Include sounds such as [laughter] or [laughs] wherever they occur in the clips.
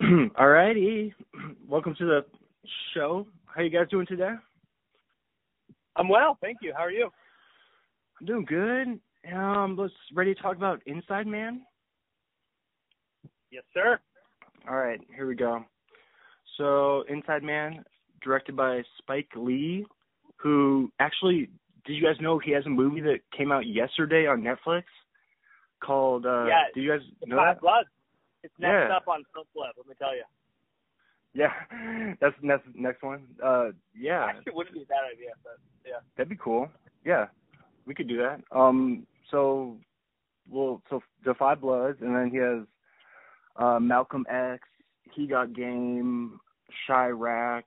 [clears throat] Alrighty, [clears throat] welcome to the show. How you guys doing today? I'm well, thank you. How are you? I'm doing good. Um, let's ready to talk about Inside Man. Yes, sir. All right, here we go. So, Inside Man, directed by Spike Lee, who actually, did you guys know he has a movie that came out yesterday on Netflix called? Uh, yeah. Do you guys know Five that? Blood. It's next Yeah. up on Film Flip. Let me tell you. Yeah, that's that's next one. Uh, yeah, [laughs] Actually, wouldn't be a bad idea, but yeah. that'd be cool. Yeah, we could do that. Um, so, well, so the Five Bloods, and then he has uh, Malcolm X, He Got Game, Chi-Raq,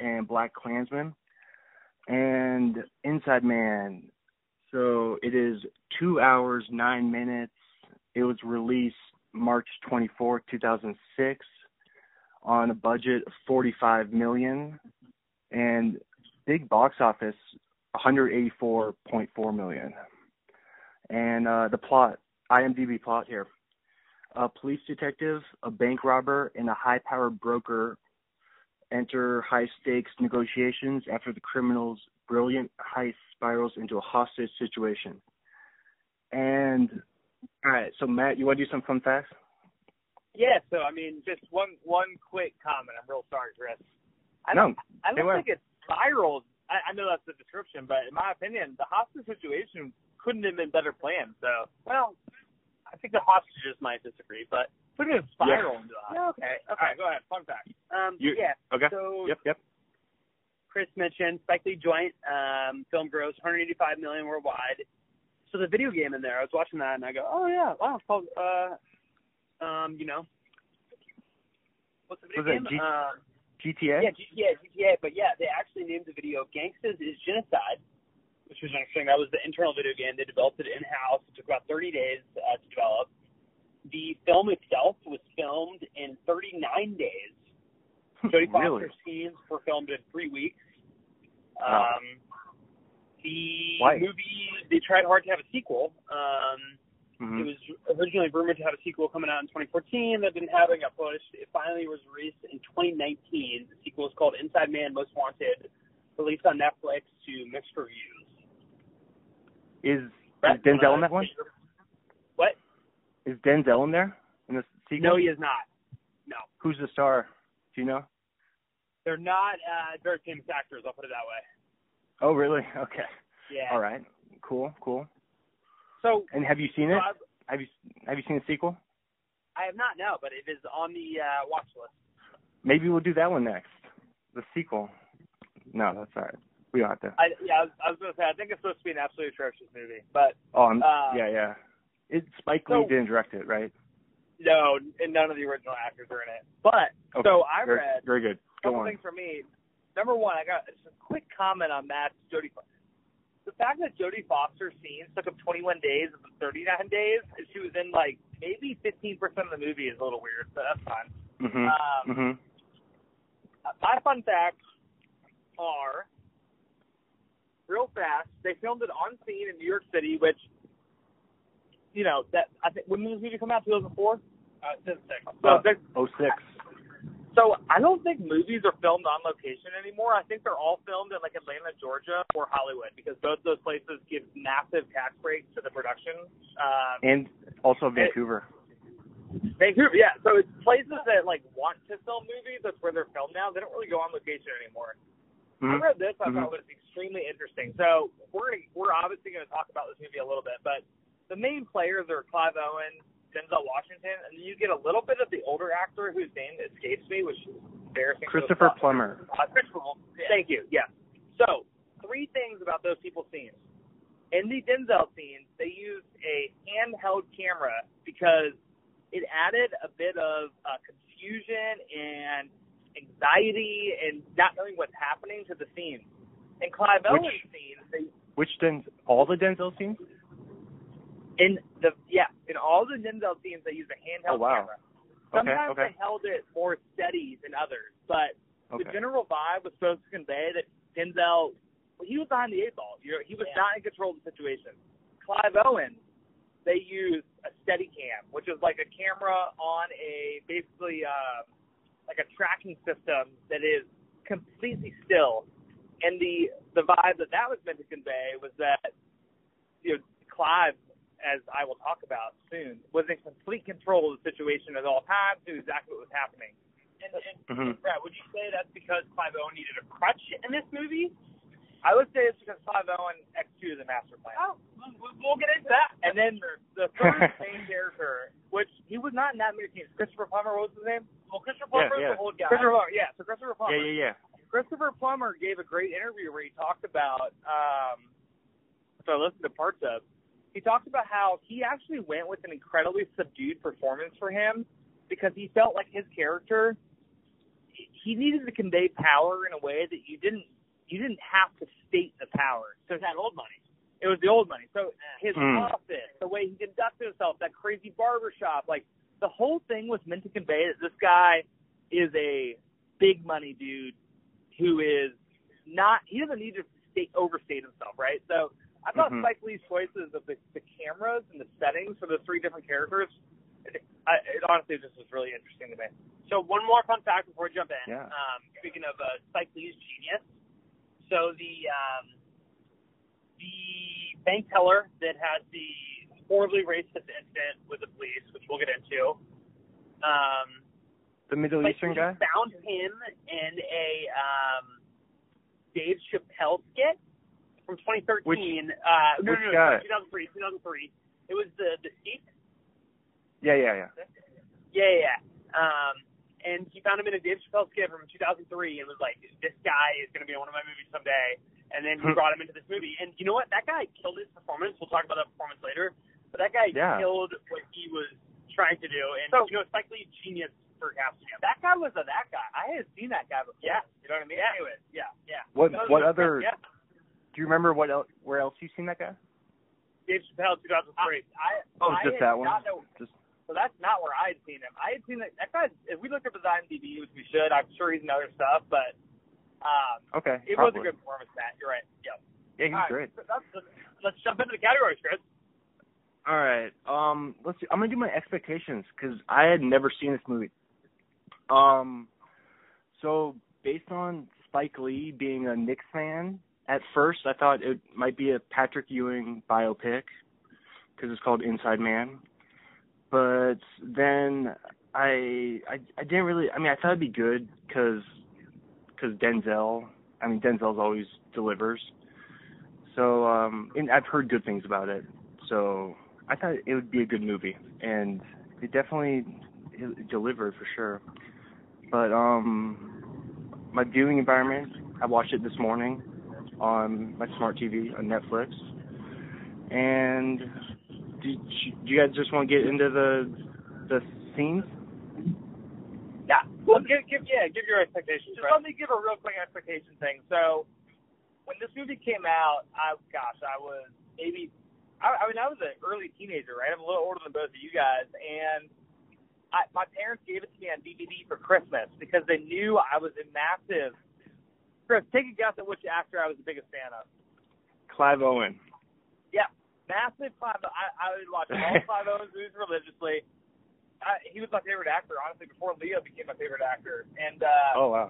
and Black Klansman, and Inside Man. So it is two hours nine minutes. It was released March 24, 2006, on a budget of forty five million, and big box office 184.4 million. And uh, the plot, IMDb plot here. A police detective, a bank robber, and a high powered broker enter high stakes negotiations after the criminal's brilliant heist spirals into a hostage situation. And, all right, so Matt, you want to do some fun facts? Yeah. So I mean, just one one quick comment. I'm real sorry, Chris. I No, don't. I don't think it spiraled. I, I know that's the description, but in my opinion, the hostage situation couldn't have been better planned. So, well, I think the hostages might disagree, but couldn't have spiraled into that. Yeah, okay. Okay. Go ahead. Fun fact. Um, You- yeah. Okay. So Yep, yep. Chris mentioned Spike Lee joint um, film gross 185 million worldwide. So the video game in there, I was watching that and I go, oh yeah, wow, called, uh, um, you know, what's the video Was game? G- uh, GTA? yeah, GTA, GTA. But yeah, they actually named the video "Gangsters is Genocide," which was interesting. That was the internal video game. They developed it in house. It took about 30 days uh, to develop. The film itself was filmed in 39 days. [laughs] Jodie really? Scenes were filmed in three weeks. Wow. The Why? movie they tried hard to have a sequel. Um, Mhm. It was originally rumored to have a sequel coming out in 2014 that didn't happen, got pushed. It finally was released in 2019. The sequel is called Inside Man Most Wanted, released on Netflix to mixed reviews. Is, is Denzel in that one? What? Is Denzel in there in the sequel? No, he is not. No, Who's the star? Do you know? they're not uh, very famous actors. I'll put it that way. Oh, really? [laughs] Okay. Yeah. All right. Cool. Cool. So, And have you seen so it? Have you Have you seen the sequel? I have not now, but it is on the uh, watch list. Maybe we'll do that one next. The sequel. No, that's all right. We don't have to. I, yeah, I was, I was going to say, I think it's supposed to be an absolutely atrocious movie, but Oh, uh, yeah, yeah. It Spike Lee so- didn't direct it, right? no, and none of the original actors are in it. But Okay. so I very, read Very good. Go couple on. things for me. Number one, I got just a quick comment on Matt's Jodie. The fact that Jodie Foster's scenes took up 21 days of the 39 days, and she was in like maybe 15% of the movie is a little weird, but that's fine. Mhm. Um, mhm. Uh, My fun facts are real fast. They filmed it on scene in New York City, which you know that I think when did this movie come out? 2004. Uh, 2006. So, Uh, they- Oh six. So I don't think movies are filmed on location anymore. I think they're all filmed in like Atlanta, Georgia, or Hollywood because both those places give massive tax breaks to the production. Um, And also Vancouver. Vancouver, yeah. So it's places that like want to film movies. That's where they're filmed now. They don't really go on location anymore. I Mhm. read this. I Mhm. thought it was extremely interesting. So we're gonna, we're obviously going to talk about this movie a little bit, but the main players are Clive Owen, Denzel Washington, and then you get a little bit of the older actor whose name escapes me, which is embarrassing. for Christopher. Plummer. Uh, Christopher. Thank you. Yes. So three things about those people's scenes. In the Denzel scenes, they used a handheld camera because it added a bit of uh, confusion and anxiety and not knowing what's happening to the scene. In Clive Which- Owen's scenes, they Which Den all the Denzel scenes? In the yeah in all the Denzel scenes they used a handheld Oh, wow. camera. Sometimes okay. they held it more steady than others, but Okay. the general vibe was supposed to convey that Denzel, well, he was behind the eight ball. You know, he was not in control of the situation. Clive Owen, they used a steady cam, which is like a camera on a basically uh, like a tracking system that is completely still. And the the vibe that that was meant to convey was that you know Clive, as I will talk about soon, was in complete control of the situation at all times, knew exactly what was happening. And, and Mhm. Brad, would you say that's because Clive Owen needed a crutch in this movie? I would say it's because Clive Owen executed the master plan. Oh, we'll, we'll get into that. And then the third main character, which he was not in that many scenes, Christopher Plummer, what was his name? well, Christopher Plummer yeah. is the old guy. Christopher Plummer, yeah. So Christopher Plummer. Yeah, yeah, yeah. Christopher Plummer gave a great interview where he talked about, um, so I listened to parts of. He talked about how he actually went with an incredibly subdued performance for him because he felt like his character, he needed to convey power in a way that you didn't, you didn't have to state the power. So it's that old money. It was the old money. So his Hmm. office, the way he conducted himself, that crazy barber shop, like the whole thing was meant to convey that this guy is a big money dude who is not he doesn't need to state overstate himself, right? So I thought Mhm. Spike Lee's choices of the, the cameras and the settings for the three different characters, it, I, it honestly just was really interesting to me. So one more fun fact before we jump in. Yeah. Um, speaking of uh, Spike Lee's genius, so the um, the bank teller that had the horribly racist incident with the police, which we'll get into, um, The Middle Spike Eastern Lee guy. found him in a um, Dave Chappelle skit from 2013. Which- uh, no, which no, no, guy? 2003, 2003. It was the the Steep. Yeah, yeah, yeah. Yeah, yeah. yeah. Um, and he found him in a Dave Chappelle skit from 2003 and was like, "This guy is going to be in one of my movies someday." And then he Hmm. brought him into this movie. And you know what? That guy killed his performance. We'll talk about that performance later. But that guy Yeah. killed what he was trying to do. And So- you know, Spike Lee genius for casting him. That guy was a that guy. I had seen that guy before. Yeah. You know what I mean? Yeah. Anyways, yeah. Yeah. What what no, other? Yeah. Do you remember what else? Where else you've seen that guy? Dave Chappelle, 2003. I, Oh, I just that one? Know, Just so that's not where I had seen him. I had seen that that guy. If we looked up his IMDb, which we should, I'm sure he's in other stuff, but um, okay. it was a probably. good performance. Matt, you're right. Yeah. Yeah, he's All right, great. so that's- Let's jump into the categories, Chris. All right. Um, let's. See. I'm gonna do my expectations because I had never seen this movie. Um, so based on Spike Lee being a Knicks fan, at first I thought it might be a Patrick Ewing biopic because it's called Inside Man. But then I, I I didn't really. I mean, I thought it'd be good because because Denzel. I mean, Denzel's always delivers. So um, and I've heard good things about it. So I thought it would be a good movie, and it definitely it delivered for sure. But um, my viewing environment, I watched it this morning on my smart TV on Netflix. And do, you- do you guys just want to get into the the scenes? Yeah. Well, give, give yeah, give your expectations. Just Right. let me give a real quick expectation thing. So, when this movie came out, I gosh, I was maybe, I, I mean, I was an early teenager, right? I'm a little older than both of you guys, and I, my parents gave it to me on DVD for Christmas because they knew I was a massive. Chris, take a guess at which actor I was the biggest fan of. Clive Owen. Yeah, massive Clive. I, I would watch all [laughs] Clive Owen's movies religiously. I, he was my favorite actor, honestly, before Leo became my favorite actor. And uh, Oh wow.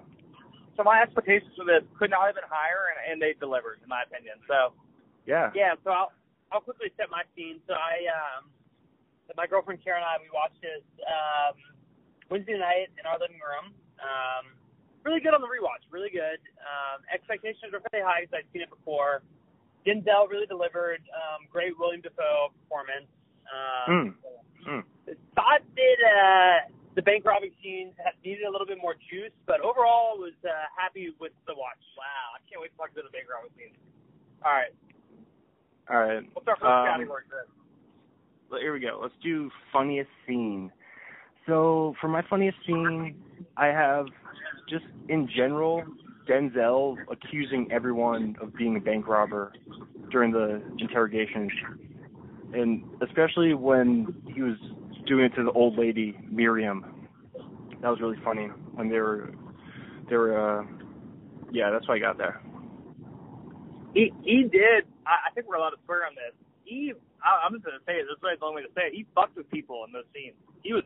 so my expectations for this could not have been higher, and, and they delivered, in my opinion. So Yeah. Yeah, so I'll I'll quickly set my scene. So I um my girlfriend Karen and I we watched this um Wednesday night in our living room. Um really good on the rewatch, really good. Um expectations were pretty high because I'd seen it before. Denzel really delivered, um, great Willem Dafoe performance. Um Mm. Mm. thought that uh the bank robbing scenes needed a little bit more juice, but overall was uh, happy with the watch. wow, I can't wait to talk to the big round scene. All right, All right. what's our first Um, category, Chris? Here we go. Let's do funniest scene. So for my funniest scene, I have just in general Denzel accusing everyone of being a bank robber during the interrogation, and especially when he was doing it to the old lady Miriam. That was really funny when they were they were. Uh, yeah, that's what I got there. He he did. I, I think we're allowed to swear on this. He, I, I'm just gonna say it. This is the only way to say it. He fucked with people in those scenes. He was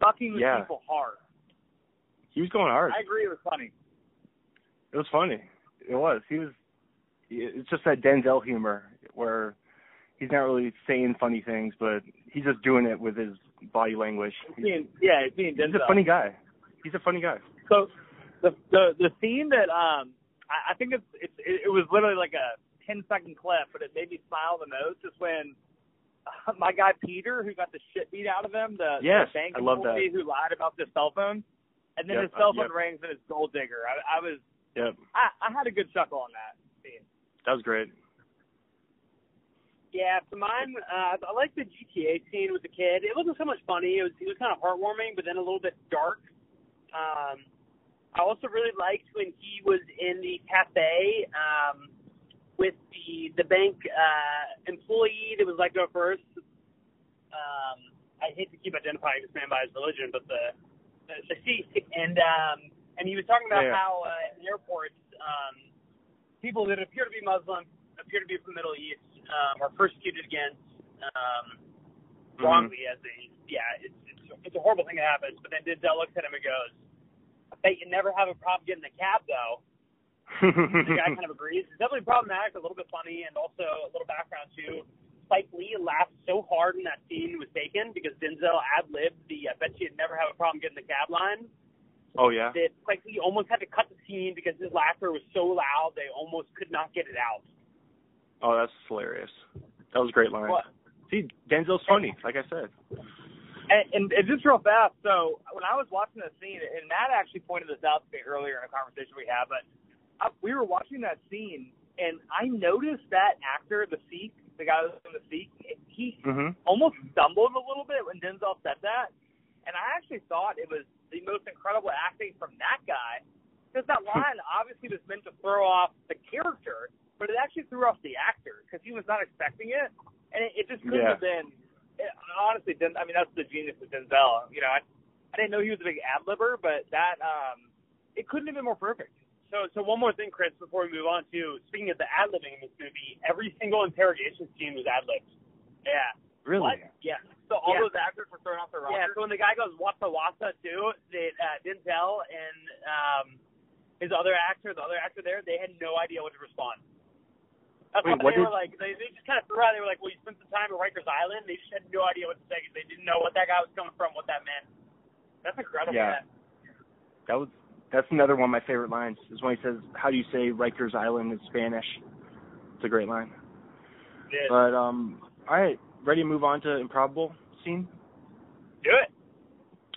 fucking with Yeah. people hard. He was going hard. I agree. It was funny. It was funny. It was. He was. It's just that Denzel humor where he's not really saying funny things, but he's just doing it with his body language. He's being, yeah, he's being Denzel. He's a funny guy. He's a funny guy. So the the the scene that um I, I think it's, it's it, it was literally like a ten second clip, but it made me smile the most is when uh, my guy Peter, who got the shit beat out of him, the, yes, the bank I love that. employee who lied about the cell phone, and then Yep, his cell uh, phone yep. rings and it's Gold Digger. I, I was Yep, I, I had a good chuckle on that scene. that was great. Yeah, for mine, uh, I like the GTA scene with the kid. It wasn't so much funny. It was it was kind of heartwarming, but then a little bit dark. Um, I also really liked when he was in the cafe um, with the the bank uh, employee that was let go first. Um, I hate to keep identifying this man by his religion, but the the, the Sikh, and um, and he was talking about Yeah, how uh, in airports um, people that appear to be Muslim appear to be from the Middle East um, are persecuted against um, Mhm. wrongly as a yeah it's, it's it's a horrible thing that happens. But then Denzel looks at him and goes, "I bet you never have a problem getting a cab though." the guy [laughs] kind of agrees. It's definitely problematic, a little bit funny, and also a little background too. Spike Lee laughed so hard when that scene was taken because Denzel ad libbed the "I bet you'd never have a problem getting the cab" line. oh yeah. That Spike Lee almost had to cut the scene because his laughter was so loud they almost could not get it out. Oh, that's hilarious. That was a great line. What? See, Denzel's funny, like I said. And, and, and just real fast, so when I was watching the scene, and Matt actually pointed this out to me earlier in a conversation we had, but I, we were watching that scene, and I noticed that actor, the Sikh, the guy who was in the Sikh, he Mhm. almost stumbled a little bit when Denzel said that, and I actually thought it was the most incredible acting from that guy, because that [laughs] line obviously was meant to throw off the character, but it actually threw off the actor because he was not expecting it, and it, it just couldn't Yeah. have been. It, honestly, Den, I mean that's the genius of Denzel. You know, I, I didn't know he was a big ad libber, but that um, it couldn't have been more perfect. So, so one more thing, Chris, before we move on to speaking of the ad libbing in this movie, every single interrogation scene was ad libbed. Yeah. Really? Yeah. So all Yeah. those actors were throwing off their roster. Yeah, so when the guy goes wassa wassa too, that uh, Denzel and um, his other actor, the other actor there, they had no idea what to respond. That's Wait, what what they did- were like. They, they just kind of threw out. They were like, "Well, you spent some time at Rikers Island." They just had no idea what to say 'cause they didn't know what that guy was coming from, what that meant. That's incredible. Yeah. That was that's another one of my favorite lines is when he says, "How do you say Rikers Island in Spanish?" It's a great line. Is. But um, all right, ready to move on to improbable scene? Do it.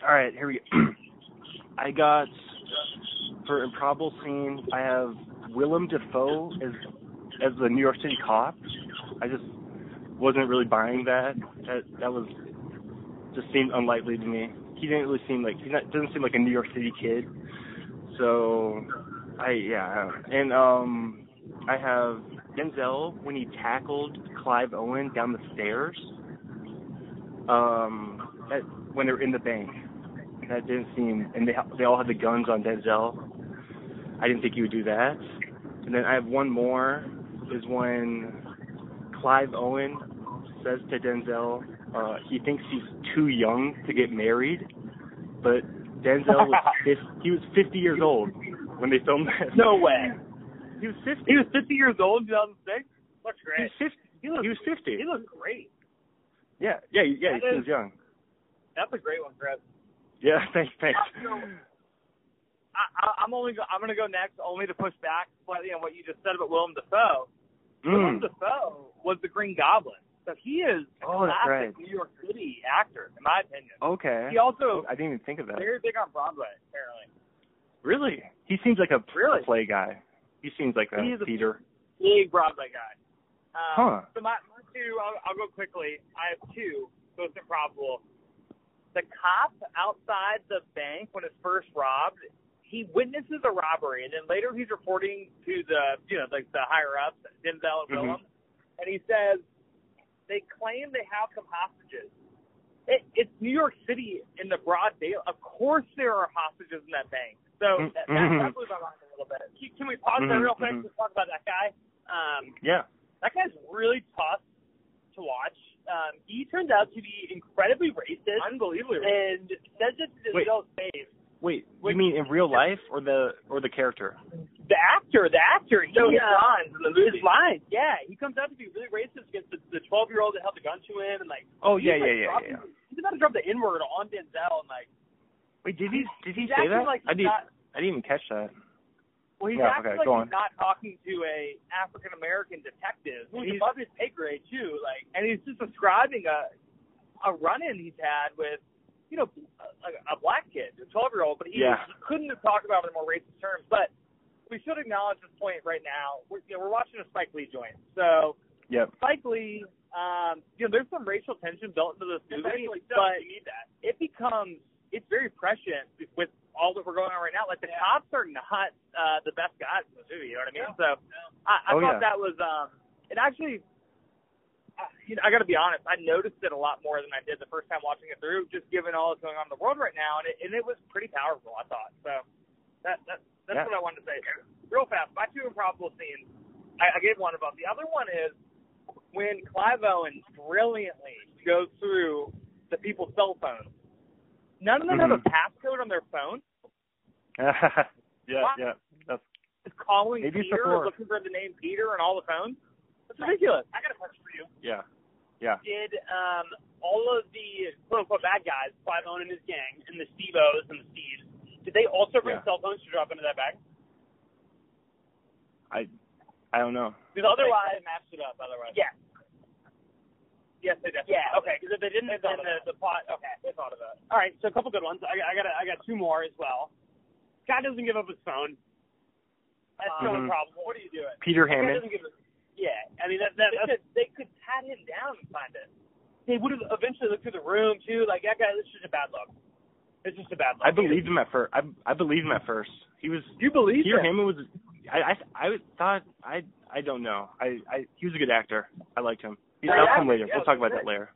All right, here we go. [clears throat] I got for improbable scene. I have Willem Dafoe as as the New York City cop. I just wasn't really buying that. That that was just seemed unlikely to me. He didn't really seem like he doesn't seem like a New York City kid. So I yeah, and um I have Denzel when he tackled Clive Owen down the stairs. Um, that when they were in the bank, that didn't seem, and they they all had the guns on Denzel. I didn't think he would do that. And then I have one more is when Clive Owen says to Denzel, uh, he thinks he's too young to get married, but Denzel was [laughs] 50, he was 50 years old when they filmed that. No way. He was 50. He was 50 years old in 2006. Looks He great. was 50. He looks, He was 50. he looked great. Yeah, yeah, yeah. That He is- was young. That's a great one, Chris. Yeah, [laughs] thanks, thanks. I, I, I'm only go, I'm going to go next only to push back slightly on what you just said about Willem Dafoe. Willem Mm. Dafoe was the Green Goblin, so he is Oh, classic right. New York City actor, in my opinion. Okay. He also I didn't even think of that. very big on Broadway, apparently. Really? He seems like a Really? play guy. He seems like a He is a- theater. Big Broadway guy. Um, Huh. So my, my two, I'll, I'll go quickly. I have two most improbable. The cop outside the bank when it's first robbed, he witnesses a robbery, and then later he's reporting to the, you know, like the higher ups, Denzel and Mhm. Willem, and he says they claim they have some hostages. It, it's New York City in the broad day. Of course, there are hostages in that bank. So Mm, that, that, mhm. that blew my mind a little bit. Can, can we pause there Mhm, real quick mhm. to talk about that guy? Um, Yeah. that guy's really tough to watch. Um, he turns out to be incredibly racist. Unbelievably And says it to Wait. Denzel's face. Wait, you mean in real life or the or the character? The actor, the actor, he So his uh, lines in the movie. his lines, yeah, he comes out to be really racist against the the twelve year old that held the gun to him, and like, Oh he's, yeah, like, yeah, yeah, dropping- yeah. He's about to drop the N word on Denzel, and like, Wait, did he did he say acting that? like I didn't not. I didn't even catch that. Well, he's Yeah, acting okay, like go he's not talking to a African American detective who's He's- above his pay grade too. Like, and he's just describing a a run-in he's had with, you know, a, a black kid, a 12-year-old, but he, Yeah. he couldn't have talked about it in more racist terms. But we should acknowledge this point right now. We're, you know, we're watching a Spike Lee joint, so Yep. Spike Lee, um, you know, there's some racial tension built into this movie, Especially so, but you need that. it becomes it's very prescient with all that we're going on right now. Like the cops are not uh, the best guys in this movie. You know what I mean? So I, I Oh, thought yeah. that was um, it actually. You know, I got to be honest. I noticed it a lot more than I did the first time watching it through, just given all that's going on in the world right now, and it, and it was pretty powerful. I thought so. That, that that's Yeah. what I wanted to say. Real fast, my two improbable scenes. I, I gave one of them. The other one is when Clive Owen brilliantly goes through the people's cell phones. None of them have a Mhm. passcode on their phone. [laughs] yeah, What? yeah. That's It's calling Maybe Peter, before. looking for the name Peter on all the phones. That's ridiculous. I got a question for you. yeah. Yeah. Did um all of the quote unquote bad guys, Clive Owen and his gang, and the Steve-O's and the Steves, did they also bring Yeah. cell phones to drop into that bag? I I don't know. Because Otherwise- otherwise, matched it up. Otherwise, Yeah. Yes, they definitely. yeah, okay. Because if they didn't, They then thought the, that. the plot. Okay, They thought of that. all right. So a couple good ones. I, got- I got a, I got two more as well. Guy doesn't give up his phone. That's so Mhm. improbable. What are you doing? Peter Guy Hammond. doesn't give a, yeah, I mean that, that They could, they could pat him down and find it. they would have eventually looked through the room too. Like that guy, this is just a bad look. It's just a bad look. I believed him at first. I I believed him at first. He was You believe Peter him? Hammond was. I I I thought I I don't know. I I he was a good actor. I liked him. He, Yeah, that'll come later. yeah, we'll talk about great. that later.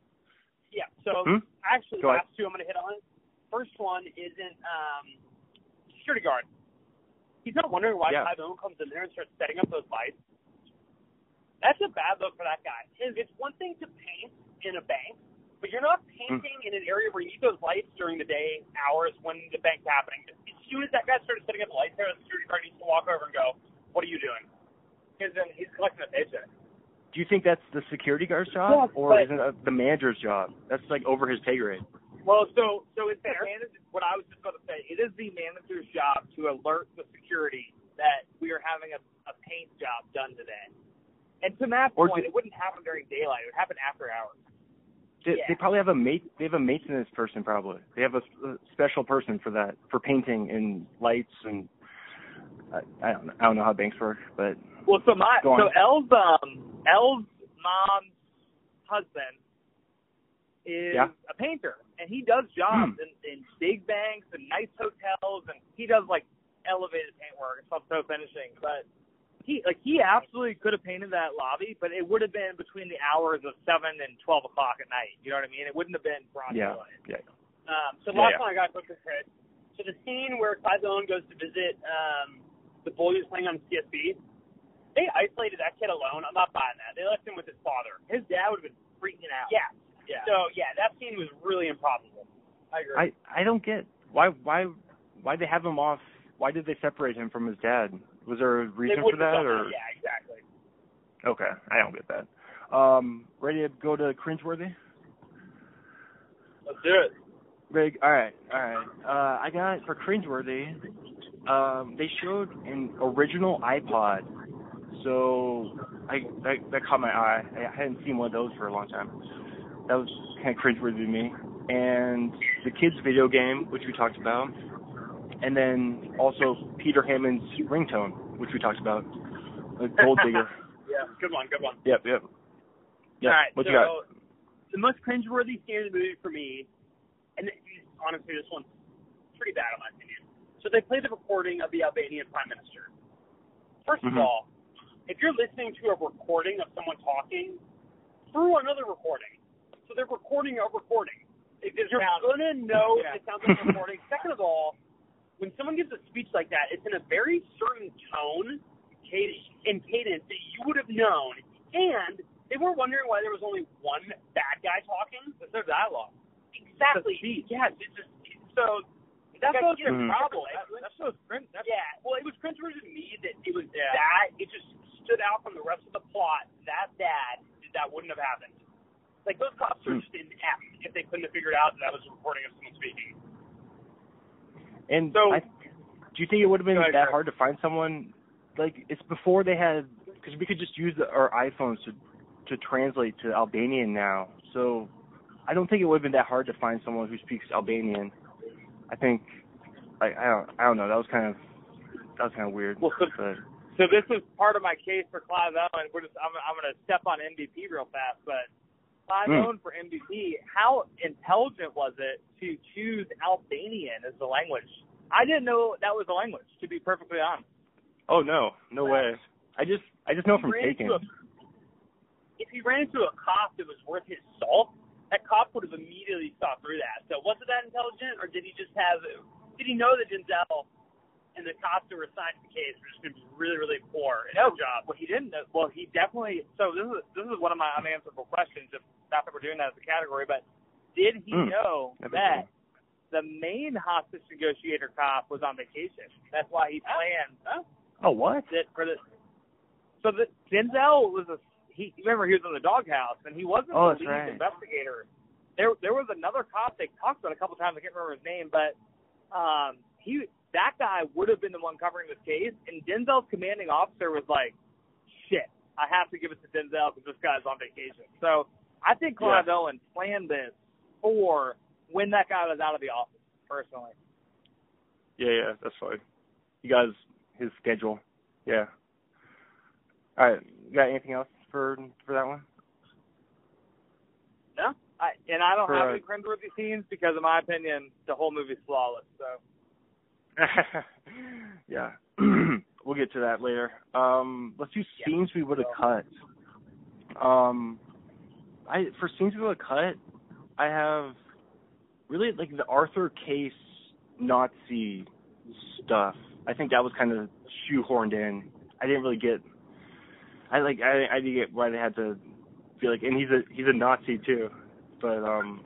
Yeah. So Hmm? actually, Go the ahead. last two I'm going to hit on. First one isn't um, security guard. He's not wondering why Yeah. Clive comes in there and starts setting up those lights. That's a bad look for that guy. It's it's one thing to paint in a bank, but you're not hmm. painting in an area where you need those lights during the day hours when the bank's happening. As soon as that guy started setting up the lights there, the security guard needs to walk over and go, "What are you doing?" Because then he's collecting a paycheck. Do you think that's the security guard's job, Yeah, or but- is it the manager's job? That's like over his pay grade. Well, so so it's the manager. What I was just about to say, it is the manager's job to alert the security that we are having a, a paint job done today. And to Or point, do- it wouldn't happen during daylight. It would happen after hours. They, Yeah. they probably have a mate. They have a maintenance person. Probably they have a, a special person for that for painting and lights and I, I don't know. I don't know how banks work, but Well, so my so Elle's um Elle's mom's husband is Yeah. a painter, and he does jobs Hmm. in, in big banks and nice hotels, and he does like elevated paint work. It's called pro finishing, but he like he absolutely could have painted that lobby, but it would have been between the hours of seven and twelve o'clock at night. You know what I mean? It wouldn't have been broad yeah, daylight. yeah. Um, so Yeah, last yeah. one I got quick for Chris. So the scene where Clive Owen goes to visit um, the boy who's playing on PSP, they isolated that kid alone. I'm not buying that. They left him with his father. His dad would have been freaking out. Yeah. yeah. So yeah, that scene was really improbable. I agree. I I don't get why why why they have him off. Why did they separate him from his dad? Was there a reason for that, or. Yeah, exactly. okay? I don't get that. Um, ready to go to cringeworthy? Let's do it. Big. All right, all right. Uh, I got for cringeworthy. Um, they showed an original iPod, so I that, that caught my eye. I hadn't seen one of those for a long time. That was kind of cringeworthy to me. And the kids' video game, which we talked about, and then also Peter Hammond's ringtone, which we talked about. Uh, Gold [laughs] digger. Yeah, good one, good one. yep, yep. Yep. All right, what so you got? the most cringeworthy scene in the movie for me, and honestly, this one's pretty bad in my opinion. So they play the recording of the Albanian prime minister. 1st Mhm. of all, if you're listening to a recording of someone talking, through another recording. So they're recording a recording. It just You're gonna know Yeah. it sounds like a recording. [laughs] Second of all, when someone gives a speech like that, it's in a very certain tone cadence, and cadence that you would have known. And they were wondering why there was only one bad guy talking. it's their dialogue. Exactly. speech. Yes. It's just, so that that like, shows I get the problem. like, That, that shows cringe. That's, yeah, well, it was cringeworthy to me that it was Yeah. that. It just stood out from the rest of the plot that bad that that wouldn't have happened. Like those cops are Hmm. just inept if they couldn't have figured out that that was a recording of someone speaking. And So- I, do you think it would have been ahead, that hard to find someone? Like it's before they had, because we could just use the, our iPhones to to translate to Albanian now. So I don't think it would have been that hard to find someone who speaks Albanian. I think, like I don't, I don't know. That was kind of that was kind of weird. Well, so- but So this is part of my case for Clive Owen. We're just I'm I'm going to step on MVP real fast, but Clive Mm. For MVP. How intelligent was it to choose Albanian as the language? I didn't know that was the language. To be perfectly honest. oh no, no way. I just I just know from taking. A- if he ran into a cop that was worth his salt, that cop would have immediately saw through that. So was it that intelligent, or did he just have? Did he know that Denzel and the cops were assigned to the case were just going to be really, really poor at No, their job? Well, he didn't. know- Well, he definitely. So this is this is one of my unanswerable questions. If not that we're doing that as a category, but did he Hmm. know Never that the main hostage negotiator cop was on vacation? That's why he planned Oh what? that for the. So that Denzel was a. He remember he was in the doghouse and he wasn't Oh, the that's lead right. investigator. There there was another cop they talked about a couple times. I can't remember his name, but um he that guy would have been the one covering this case, and Denzel's commanding officer was like, "Shit, I have to give it to Denzel because this guy's on vacation." So I think Clive Yeah. Owen planned this for when that guy was out of the office. Personally, Yeah, yeah, that's fine. You guys, his schedule. Yeah. All right. You got anything else for for that one? no, I and I don't For, have uh, any cringeworthy scenes because, in my opinion, the whole movie's flawless. So. [laughs] yeah. [clears throat] we'll get to that later. Um, let's do scenes we would have cut. Um, I for scenes have cut, I have really like the Arthur Case Nazi stuff. I think that was kind of shoehorned in. I didn't really get. I like I I didn't get why they had to be like, and he's a he's a Nazi too, but um,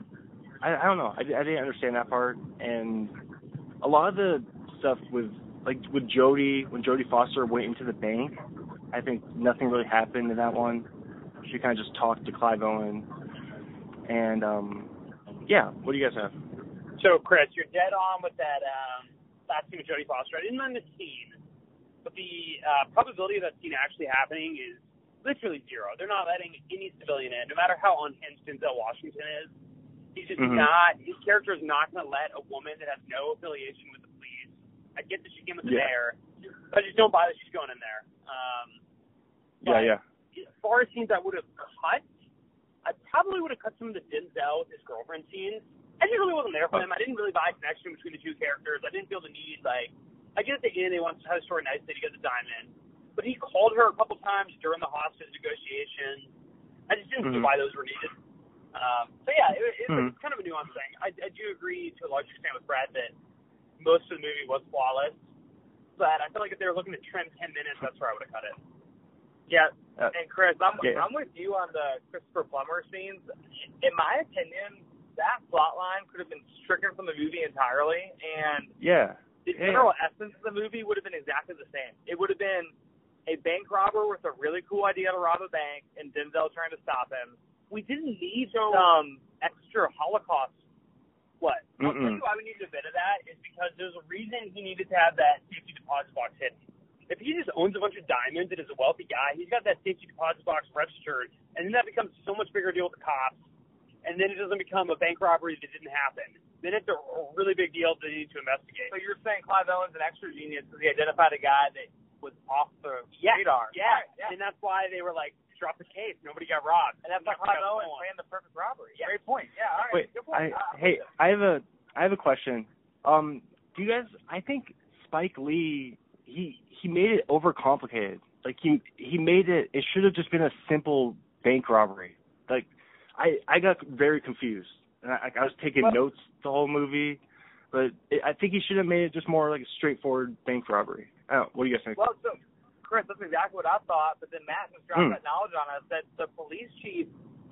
I I don't know. I, I didn't understand that part, and a lot of the stuff with like with Jodie when Jodie Foster went into the bank, I think nothing really happened in that one. She kind of just talked to Clive Owen, and um, yeah. What do you guys have? So, Chris, you're dead on with that um, last scene with Jodie Foster. I didn't mind the scene, but the uh, probability of that scene actually happening is literally zero. They're not letting any civilian in, no matter how unhinged Denzel Washington is. He's just Mhm. not. His character is not going to let a woman that has no affiliation with the police. I get that she came with the Yeah. mayor, but I just don't buy that she's going in there. Um, Yeah, yeah. As far as scenes I would have cut, I probably would have cut some of the Denzel with his girlfriend scenes. I just really wasn't there for them. I didn't really buy a connection between the two characters. I didn't feel the need. Like, I get at the end they want to tell the story nicely to get the diamond, but he called her a couple times during the hostage negotiation. I just didn't see Mhm. why those were needed. Um, so yeah, it, it, Mhm. it's kind of a nuanced thing. I, I do agree to a large extent with Brad that most of the movie was flawless, but I feel like if they were looking to trim ten minutes, that's where I would have cut it. Yeah, Uh, and Chris, I'm yeah. I'm with you on the Christopher Plummer scenes. In my opinion, that plot line could have been stricken from the movie entirely, and Yeah. the Yeah. general essence of the movie would have been exactly the same. It would have been a bank robber with a really cool idea to rob a bank, and Denzel trying to stop him. We didn't need some extra Holocaust. What? I'll tell you why we needed a bit of that is because there's a reason he needed to have that safety deposit box hidden. If he just owns a bunch of diamonds and is a wealthy guy, he's got that safety deposit box registered, and then that becomes so much bigger deal with the cops, and then it doesn't become a bank robbery that didn't happen. Then it's a a really big deal that they need to investigate. So you're saying Clive Owen's an extra genius because he identified a guy that was off the Yeah, radar. yeah, Right, yeah. and that's why they were like, drop the case, nobody got robbed, And that's why Clive Owen planned the perfect robbery. Yeah. Great point. Yeah, all right. Wait, Good point. I, Ah, hey, I have a I have a question. Um, do you guys? I think Spike Lee he he made it overcomplicated. Like he he made it. It should have just been a simple bank robbery. Like I I got very confused. And I, I was taking Well- notes the whole movie, but it, I think he should have made it just more like a straightforward bank robbery. I don't, what do you guys think? Well, so Chris, that's exactly what I thought. But then Matt just dropped Hmm. that knowledge on us that the police chief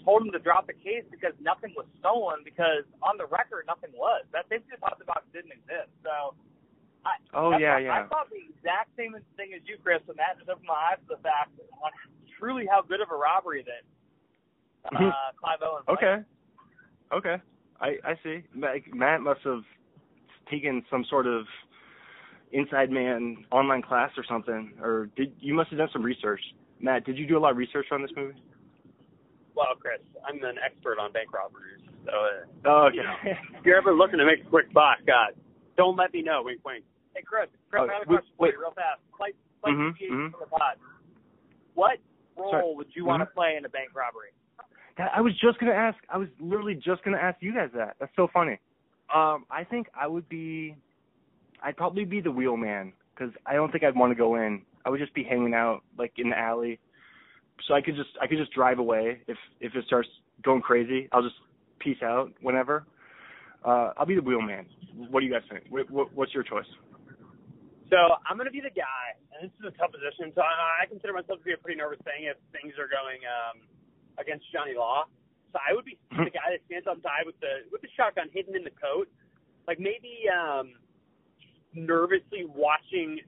told him to drop the case because nothing was stolen because on the record nothing was. That safety deposit box didn't exist. So I Oh that's yeah, why yeah. I thought the exact same thing as you, Chris, and that just opened my eyes to the fact on truly how good of a robbery that uh, Clive Owen played. Okay. Okay. I I see. Matt, Matt must have taken some sort of inside man online class or something, or did you must have done some research. Matt, did you do a lot of research on this movie? Well, Chris, I'm an expert on bank robberies, so uh, Oh, You know. if you're ever looking to make a quick buck, uh, don't let me know. Wink, wink. Hey, Chris, Chris, Oh, I have a wait, for you, real fast. Mhm, deviation mhm. from the pod. What role Sorry. would you want to play in a bank robbery? That, I was just gonna ask. I was literally just gonna ask you guys that. That's so funny. Um, I think I would be. I'd probably be the wheelman because I don't think I'd want to go in. I would just be hanging out like in the alley, so I could just I could just drive away if if it starts going crazy. I'll just peace out whenever. Uh, I'll be the wheelman. What do you guys think? What, what, what's your choice? So I'm going to be the guy, and this is a tough position. So I, I consider myself to be a pretty nervous thing if things are going um, against Johnny Law. So I would be [laughs] the guy that stands outside with the with the shotgun hidden in the coat, like maybe um, nervously watching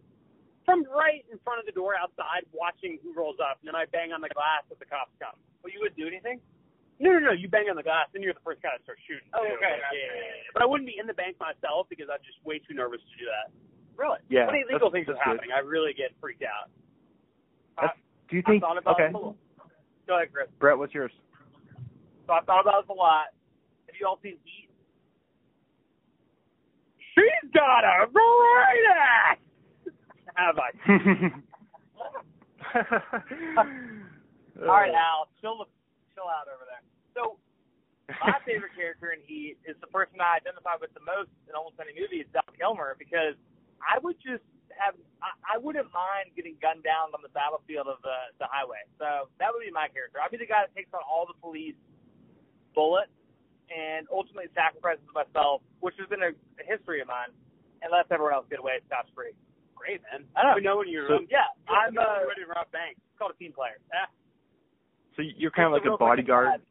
from right in front of the door outside, watching who rolls up, and then I bang on the glass if the cops come. Well, you would do anything? No, no, no. You bang on the glass, then you're the first guy to start shooting. Oh, too. okay. Yeah, yeah, yeah. But I wouldn't be in the bank myself because I'm just way too nervous to do that. Really? Yeah. When illegal things are that's good. happening, I really get freaked out. Do you think? I thought about Okay, a lot. Go ahead, Chris. Brett, what's yours? So I thought about this a lot. Have you all seen Heat? She's got a great ass. [laughs] Have I? [laughs] All right, Al, chill, the chill out over there. So my [laughs] favorite character in Heat is the person I identify with the most in almost any movie is Val Kilmer because I would just have I, I wouldn't mind getting gunned down on the battlefield of the the highway. So that would be my character. I'd be the guy that takes on all the police bullets and ultimately sacrifices myself, which has been a, a history of mine, and lets everyone else get away scot free. Great, man. I know. We know when you're. So- um, Yeah, I'm I'm uh, ready to rob banks. it's called a team player. Yeah. so you're kind of like a bodyguard. aside.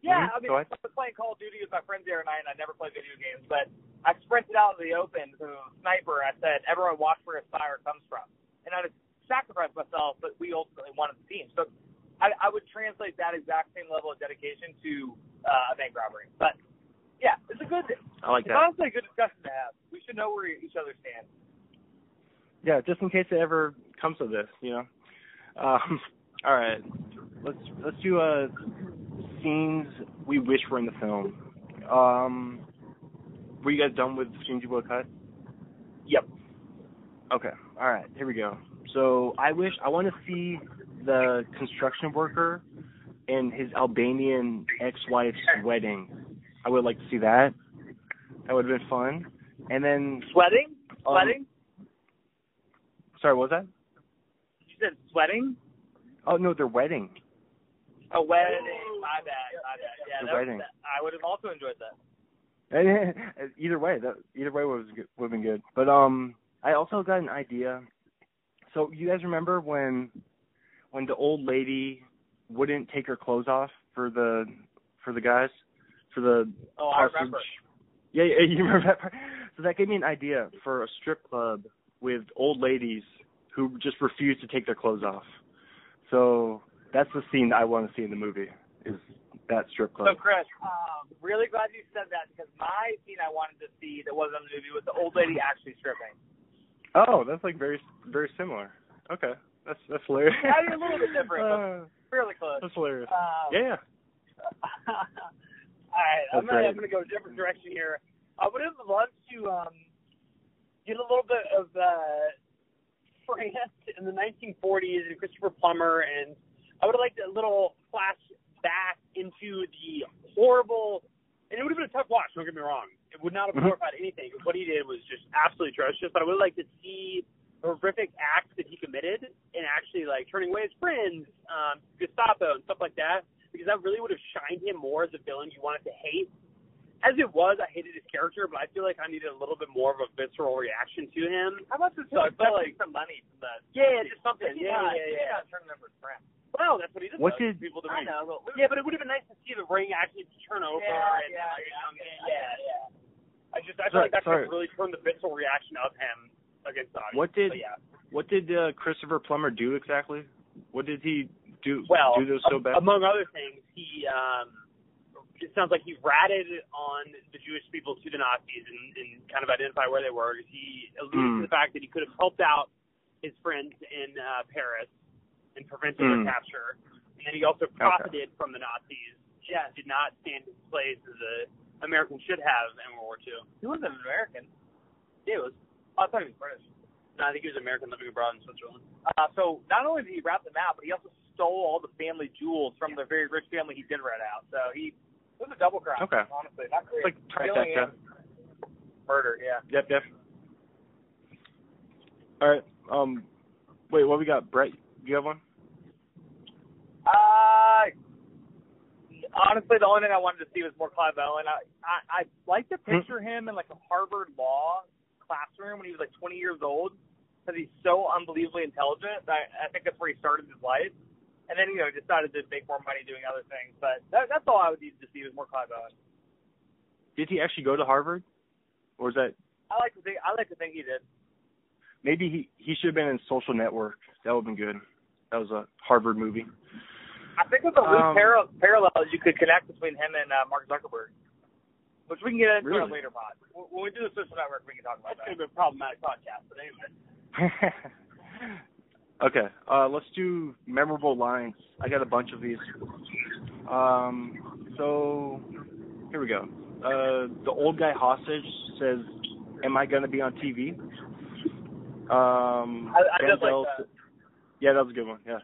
Yeah, Mhm, I mean, I was playing Call of Duty with my friends the other night, and I never play video games, but I sprinted out in the open to a sniper. I said, "Everyone, watch where his fire comes from," and I just sacrificed myself, but we ultimately won a team. So I, I would translate that exact same level of dedication to uh, a bank robbery. But yeah, it's a good. I like that. It's honestly a good discussion to have. We should know where each other stand. Yeah, just in case it ever comes to this, you know. Um, [laughs] all right, let's let's do uh scenes we wish were in the film. Um, were you guys done with scenes you cut? Yep. Okay. All right. Here we go. So I wish I want to see the construction worker and his Albanian ex-wife's wedding. I would like to see that. That would have been fun. And then, Sweating? um, Sweating? sorry, what was that? you said sweating? Oh no, their wedding. A wedding. My bad. My bad. Yeah, The that was- wedding. I would have also enjoyed that. [laughs] either way, that either way was would have been good. But um, I also got an idea. So you guys remember when when the old lady wouldn't take her clothes off for the for the guys for the Oh, I remember. Yeah, yeah, you remember that part? So that gave me an idea for a strip club with old ladies who just refuse to take their clothes off. So that's the scene I want to see in the movie is that strip club. So. Chris, um, really glad you said that because my scene I wanted to see that wasn't in the movie was the old lady actually stripping. Oh, that's like very very similar. Okay, that's that's hilarious. I mean, a little bit different, but- Uh, Fairly close. that's hilarious. Um, Yeah. [laughs] All right, I'm gonna. I'm gonna go a different direction here. I would have loved to um, get a little bit of uh, France in the 1940s and Christopher Plummer, and I would have liked a little flash back into the horrible. And it would have been a tough watch. Don't get me wrong. It would not have glorified anything. What he did was just absolutely atrocious. But I would like to see the horrific acts that he committed and actually like turning away his friends, um, Gestapo and stuff like that, because that really would have shined him more as a villain you wanted to hate. As it was, I hated his character, but I feel like I needed a little bit more of a visceral reaction to him. how about just So I felt like- some money from the Yeah, just something. He Yeah, not, yeah, yeah. not turning over his friend. Well, that's what he did. What though. did- people to I ring? know, but Yeah, but it would have been nice to see the ring actually turn over. Yeah, and, yeah, like, yeah, um, yeah, yeah. I just I Sorry, feel like that sorry. could really turn the visceral reaction of him against the audience. What did But yeah. what did uh, Christopher Plummer do exactly? What did he do Well, do those so am- bad? among other things, he um, it sounds like he ratted on the Jewish people to the Nazis and, and kind of identified where they were. He alluded Hmm. to the fact that he could have helped out his friends in uh, Paris and prevented Hmm. their capture, and then he also profited from the Nazis. Yeah. did not stand his place as a American should have in World War II. He wasn't an American. Yeah, it was. Oh, I thought he was British. No, I think he was American living abroad in Switzerland. Uh, so not only did he rat them out, but he also stole all the family jewels from the very rich family he did rat out. So he it was a double crime. Okay. Honestly, not It's like trifecta. murder. Yeah. Yep, yep. All right. Um, wait, what we got? Brett, Do you have one? Uh, honestly, the only thing I wanted to see was more Clive Owen. I I, I like to Hmm. picture him in like a Harvard law classroom when he was like 20 years old, because he's so unbelievably intelligent. I, I think that's where he started his life, and then you know decided to make more money doing other things. But that, that's all I would need to see was more Clive Owen. Did he actually go to Harvard, or is that I like to think I like to think he did. maybe he he should have been in Social Network? That would have been good. That was a Harvard movie. I think there's a loose Um, par- parallels you could connect between him and uh, Mark Zuckerberg, which we can get into in Really? a later pod. When when we do the social network, we can talk about That's that. going to be a problematic podcast, but anyway. [laughs] okay, uh, let's do memorable lines. I got a bunch of these. Um, so here we go. Uh, the old guy hostage says, "Am I gonna be on TV?" Um, I, I Denzel like that. Yeah, that was a good one. Yeah.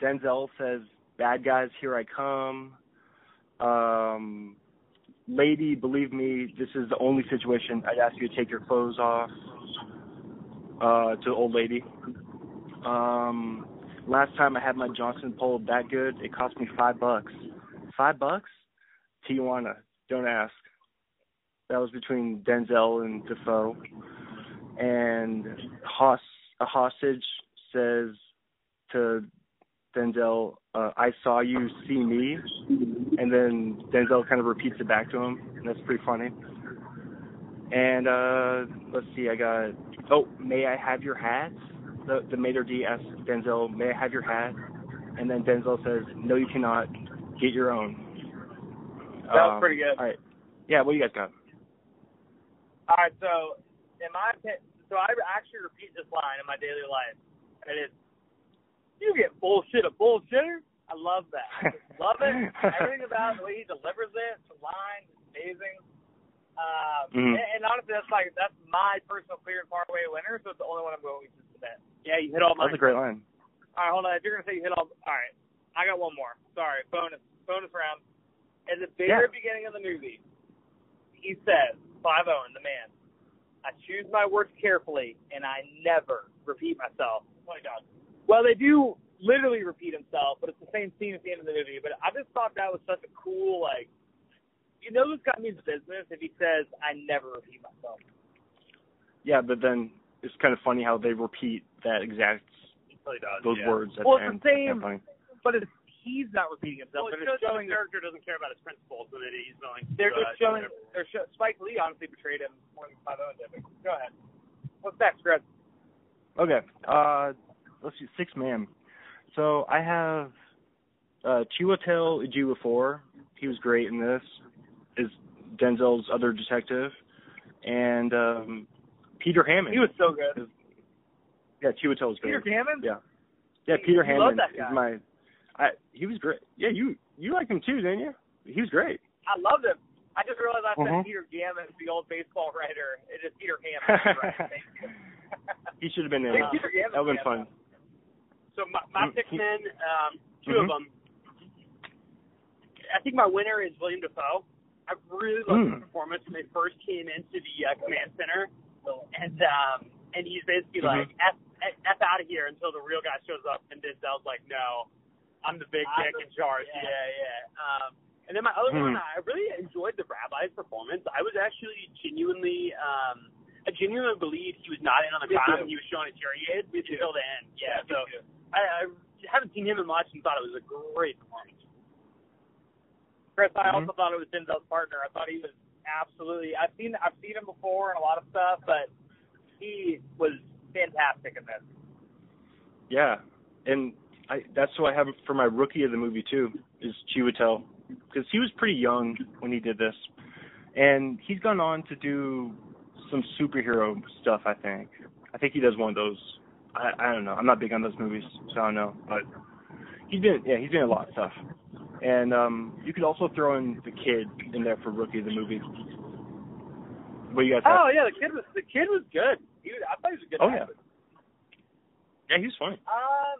Denzel says, "Bad guys, here I come." Um, lady, believe me, this is the only situation I'd ask you to take your clothes off. Uh, to the old lady. Um, last time I had my Johnson pulled that good, it cost me five bucks. Five bucks? Tijuana. Don't ask. That was between Denzel and Dafoe. And a hostage says to Denzel, uh, I saw you see me. And then Denzel kind of repeats it back to him. And that's pretty funny. And uh, let's see, I got, oh, may I have your hat? The, the maitre d' asks Denzel, may I have your hat? And then Denzel says, no, you cannot. Get your own. That was Um, pretty good. All right. Yeah, what do you guys got? All right, so in my opinion, so I actually repeat this line in my daily life, and it is, "You get bullshit a bullshitter." I love that. I [laughs] love it. Everything about the way he delivers it, the line is amazing. Um, Mhm. and, and honestly, that's like that's my personal clear and far away winner, so it's the only one I'm going to submit. Yeah, you hit all That's a great line. All right, hold on. If you're gonna say you hit all, all right, I got one more. Sorry, bonus, bonus round. At the very Yeah. beginning of the movie, he says, Clive Owen, oh, the man, I choose my words carefully, and I never repeat myself. Oh my God. Well, they do literally repeat himself, but it's the same scene at the end of the movie. But I just thought that was such a cool, like, you know, this guy means business if he says, I never repeat myself. Yeah, but then it's kind of funny how they repeat that exact really does. those yeah. words at Well, the it's end. the same- Kind of. But it's, he's not repeating himself, Well, but it it's shows showing the character doesn't care about his principles and that he's willing to. They're uh, just showing. They're show, Spike Lee honestly betrayed him more than Clive Owen did. But Go ahead. What's next, Greg? Okay. Uh, let's see. Six man. So I have uh, Chiwetel Ejiofor. He was great in this. Is Denzel's other detective, and um, Peter Hammond. He was so good. yeah, Chiwetel was great. Peter Hammond. Yeah. Yeah, Peter You Hammond that guy. is my. I he was great. Yeah, you you liked him too, didn't you? He was great. I loved him. I just realized I said Mhm. Peter Gammon, the old baseball writer. It is Peter Hammond. [laughs] right. [laughs] He should have been there. Hey, it. Peter Gammon, That would have been fun. So my, my Mm, six men, um, 2 Mhm. of them. I think my winner is William Dafoe. I really loved Mm. his performance when they first came into the uh, command center, and um, and he's basically Mhm. like f, f, f out of here until the real guy shows up, and Denzel's like, no, I'm the big I'm dick the- in charge. yeah. Yeah, yeah. Um, and then my other Hmm. one, I really enjoyed the rabbi's performance. I was actually genuinely. Um, I genuinely believed he was not in on the crime. and He was showing a teary aid Me too. until the end. Yeah, Yeah, so. I, I haven't seen him in much and thought it was a great performance. Chris, I Mhm. also thought it was Denzel's partner. I thought he was absolutely. I've seen I've seen him before and a lot of stuff, but he was fantastic in this. Yeah, and I that's who I have for my rookie of the movie too is Chiwetel because he was pretty young when he did this, and he's gone on to do some superhero stuff. I think I think he does one of those. I I don't know. I'm not big on those movies, so I don't know. But he's been yeah he's been a lot of stuff, and um you could also throw in the kid in there for rookie of the movie. What you guys have? Oh yeah, the kid was the kid was good. He was, I thought he was a good. Oh, yeah. actor. yeah, he's funny. Um,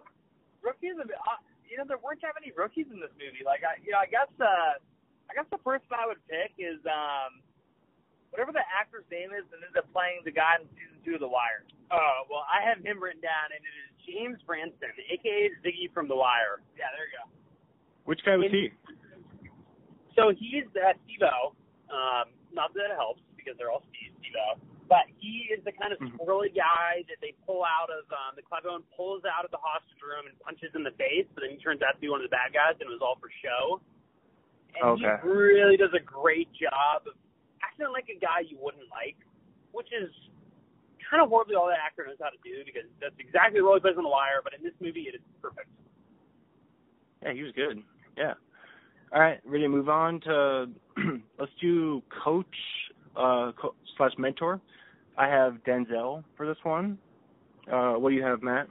rookies. of- Uh, you know, there weren't that many rookies in this movie. Like, I, you know, I guess, uh, I guess the person I would pick is um, whatever the actor's name is that ended up playing the guy in season two of The Wire. Oh well, I have him written down, and it is James Ransone, aka Ziggy from The Wire. Yeah, there you go. Which guy was he? So he's uh, Steve-O. Um, not that it helps because they're all Steve, Steve-O. But he is the kind of Mhm. squirrely guy that they pull out of um, the Clive Owen pulls out of the hostage room and punches in the face, but then he turns out to be one of the bad guys, and it was all for show. And Okay. he really does a great job of acting like a guy you wouldn't like, which is kind of horribly all that actor knows how to do because that's exactly what he plays on The Wire. But in this movie, it is perfect. Yeah, he was good. Yeah. All right, ready to move on to [clears throat] let's do coach uh co- slash mentor. I have Denzel for this one. Uh what do you have, Matt?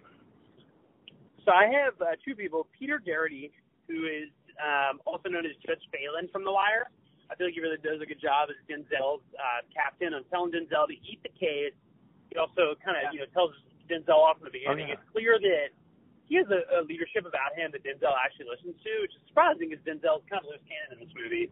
So I have uh, two people, Peter Gerety, who is um, also known as Judge Phelan from The Wire. I feel like he really does a good job as Denzel's uh, captain on telling Denzel to eat the case. He also kind of, you know, tells Denzel off in the beginning. yeah. It's clear that he has a, a leadership about him that Denzel actually listens to, which is surprising because Denzel's kind of loose cannon in this movie.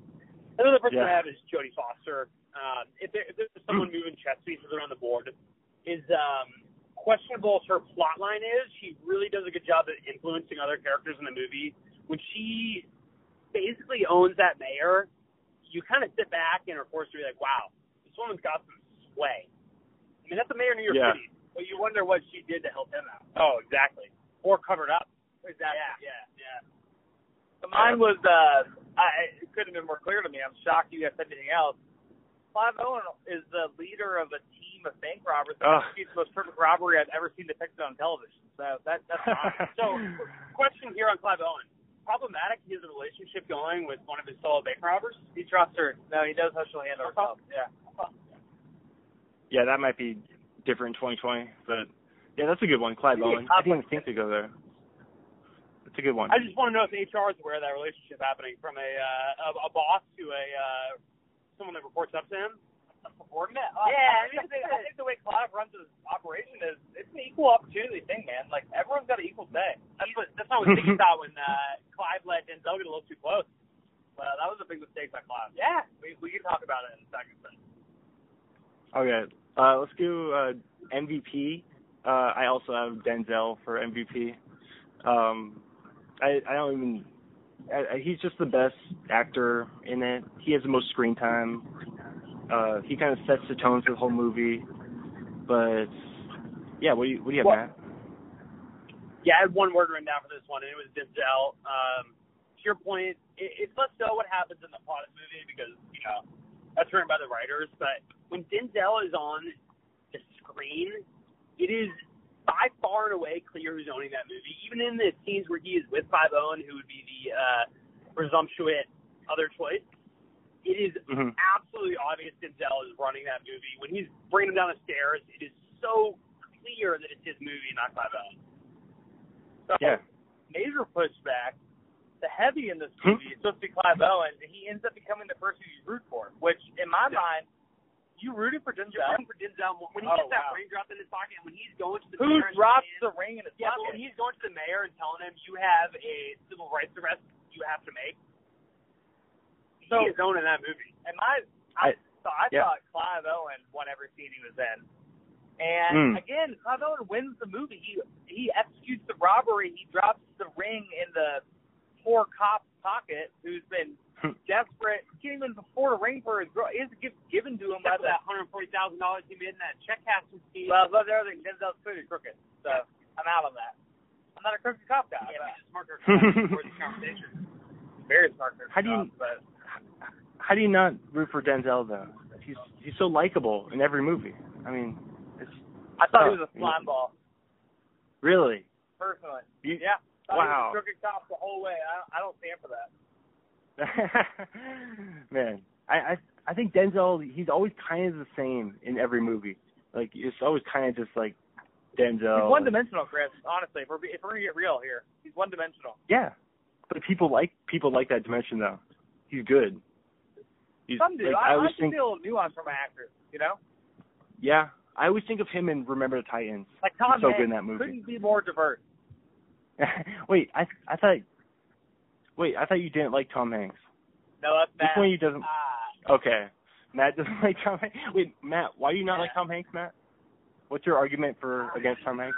Another person Yeah. I have is Jodie Foster. Um, if, there, if there's someone [clears throat] moving chess pieces around the board, is um, questionable as her plot line is. She really does a good job at influencing other characters in the movie. When she basically owns that mayor, you kind of sit back and are forced to be like, wow, this woman's got some sway. I mean, that's the mayor of New York Yeah. City. But you wonder what she did to help him out. Oh, exactly. Or covered up. Exactly. Yeah, yeah. But mine was uh, I, it couldn't have been more clear to me. I'm shocked you guys said anything else. Clive Owen is the leader of a team of bank robbers. Ugh. It's the most perfect robbery I've ever seen depicted on television. So that that's [laughs] awesome. So, question here on Clive Owen. Problematic, he has a relationship going with one of his fellow bank robbers. he trusts her. No, he does social handle herself. Yeah. yeah, that might be different in 2020, but yeah, that's a good one, Clive Yeah, Owen. I didn't think to go there. That's a good one. I just want to know if HR is aware of that relationship happening from a uh, a, a boss to a uh, someone that reports up to him. Subordinate? Yeah, [laughs] I mean, I think, I think the way Clive runs his operation is it's an equal opportunity thing, man. Like everyone's got an equal say. That's what that's not [laughs] what Ziggy thought when uh, Clive let Denzel get a little too close. Well, that was a big mistake by Clive. Yeah. We we can talk about it in a second. But Okay, uh, let's do uh, MVP. Uh, I also have Denzel for MVP. Um, I I don't even. I, I- he's just the best actor in it. He has the most screen time. Uh, he kind of sets the tone for the whole movie. But yeah, what do you what do you have, Well- Matt? Yeah, I had one word written down for this one, and it was Denzel. Um, to your point, it, it's less so what happens in the plot of the movie because you know that's written by the writers. But when Denzel is on the screen, it is by far and away clear who's owning that movie. Even in the scenes where he is with Clive Owen, who would be the uh, presumptuous other choice, it is hmm absolutely obvious Denzel is running that movie. When he's bringing him down the stairs, it is so clear that it's his movie, not Clive Owen. so Yeah. major pushback. The heavy in this Hmm. movie is supposed to be Clive Owen, and he ends up becoming the person you root for. Which, in my Yeah. mind, you rooted for You're Denzel. rooting for Denzel when he Oh, gets that wow. ring dropped in his pocket, and when he's going to the Who mayor drops the ring in his Yeah, pocket? when he's going to the mayor and telling him you have a civil rights arrest you have to make, So- he is owning that movie. And my, I, I- so I yeah. thought Clive Owen won every scene he was in. And Mm. again, Clive Owen wins the movie. He he executes the robbery. He drops the ring in the poor cop's pocket, who's been desperate. He Can't even afford a ring for his girl. It's gift given to him by Except for the. that hundred forty thousand dollars he made in that check cashing scheme. Well, but everything Denzel's pretty crooked, so I'm out on that. I'm not a crooked cop guy. Yeah, but- we just smart crooked for this conversation. [laughs] very smart crooked How do you- cop, but How do you not root for Denzel though? He's he's so likable in every movie. I mean, it's I thought he was a slime ball really. personally. You, Yeah. Thought Wow. He was a crooked cop the whole way. I I don't stand for that. [laughs] Man, I, I I think Denzel he's always kind of the same in every movie. Like it's always kind of just like Denzel. He's one dimensional, Chris. Honestly, if we're if we're gonna get real here, he's one dimensional. Yeah, but people like people like that dimension though. He's good. He's, Some do. like, I, I always like think, little nuance from my actors. You know, yeah, I always think of him in Remember the Titans. like Tom so Hanks good in that movie. couldn't be more diverse. [laughs] wait, I I thought wait I thought you didn't like Tom Hanks. No, that's Which one you doesn't? Ah, Okay, Matt doesn't [laughs] like Tom Hanks. Wait, Matt, why do you not like Tom Hanks, Matt? What's your argument for against Tom Hanks?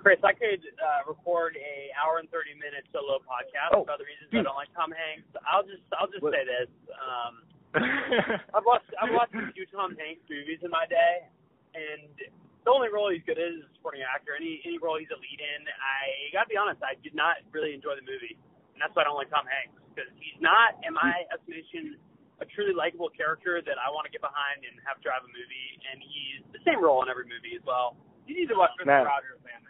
Chris, I could uh, record a hour and thirty minute solo podcast Oh, about the reasons dude. I don't like Tom Hanks. I'll just I'll just What- say this. Um, [laughs] I've watched I've watched a few Tom Hanks movies in my day, and the only role he's good at is a supporting actor. Any any role he's a lead in, I gotta be honest, I did not really enjoy the movie, and that's why I don't like Tom Hanks because he's not, in my estimation, a truly likable character that I want to get behind and have drive a movie. And he's the same role in every movie as well. You need to watch Mr. Matt. Rogers, man.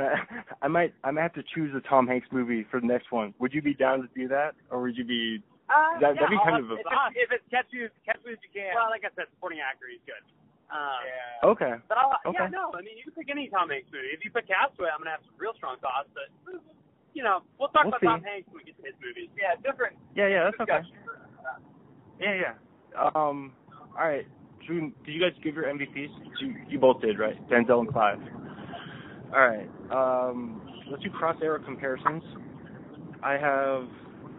[laughs] I might I might have to choose a Tom Hanks movie for the next one. Would you be down to do that, or would you be? Uh, That- yeah, that'd be I'll kind of a- if, it's, if it's catch you catch you as you can. Well, like I said, supporting actor, he's good. Um, Yeah. Okay. But I'll, Okay. yeah, no, I mean, you can pick any Tom Hanks movie. If you pick Castaway, I'm gonna have some real strong thoughts. But you know, we'll talk We'll about see. Tom Hanks when we get to his movies. Yeah, different Yeah, yeah, that's okay. Yeah, yeah. Um, all right. We, did you guys give your MVPs? You, you both did, right? Denzel and Clive. All right. Um, let's do cross era comparisons. I have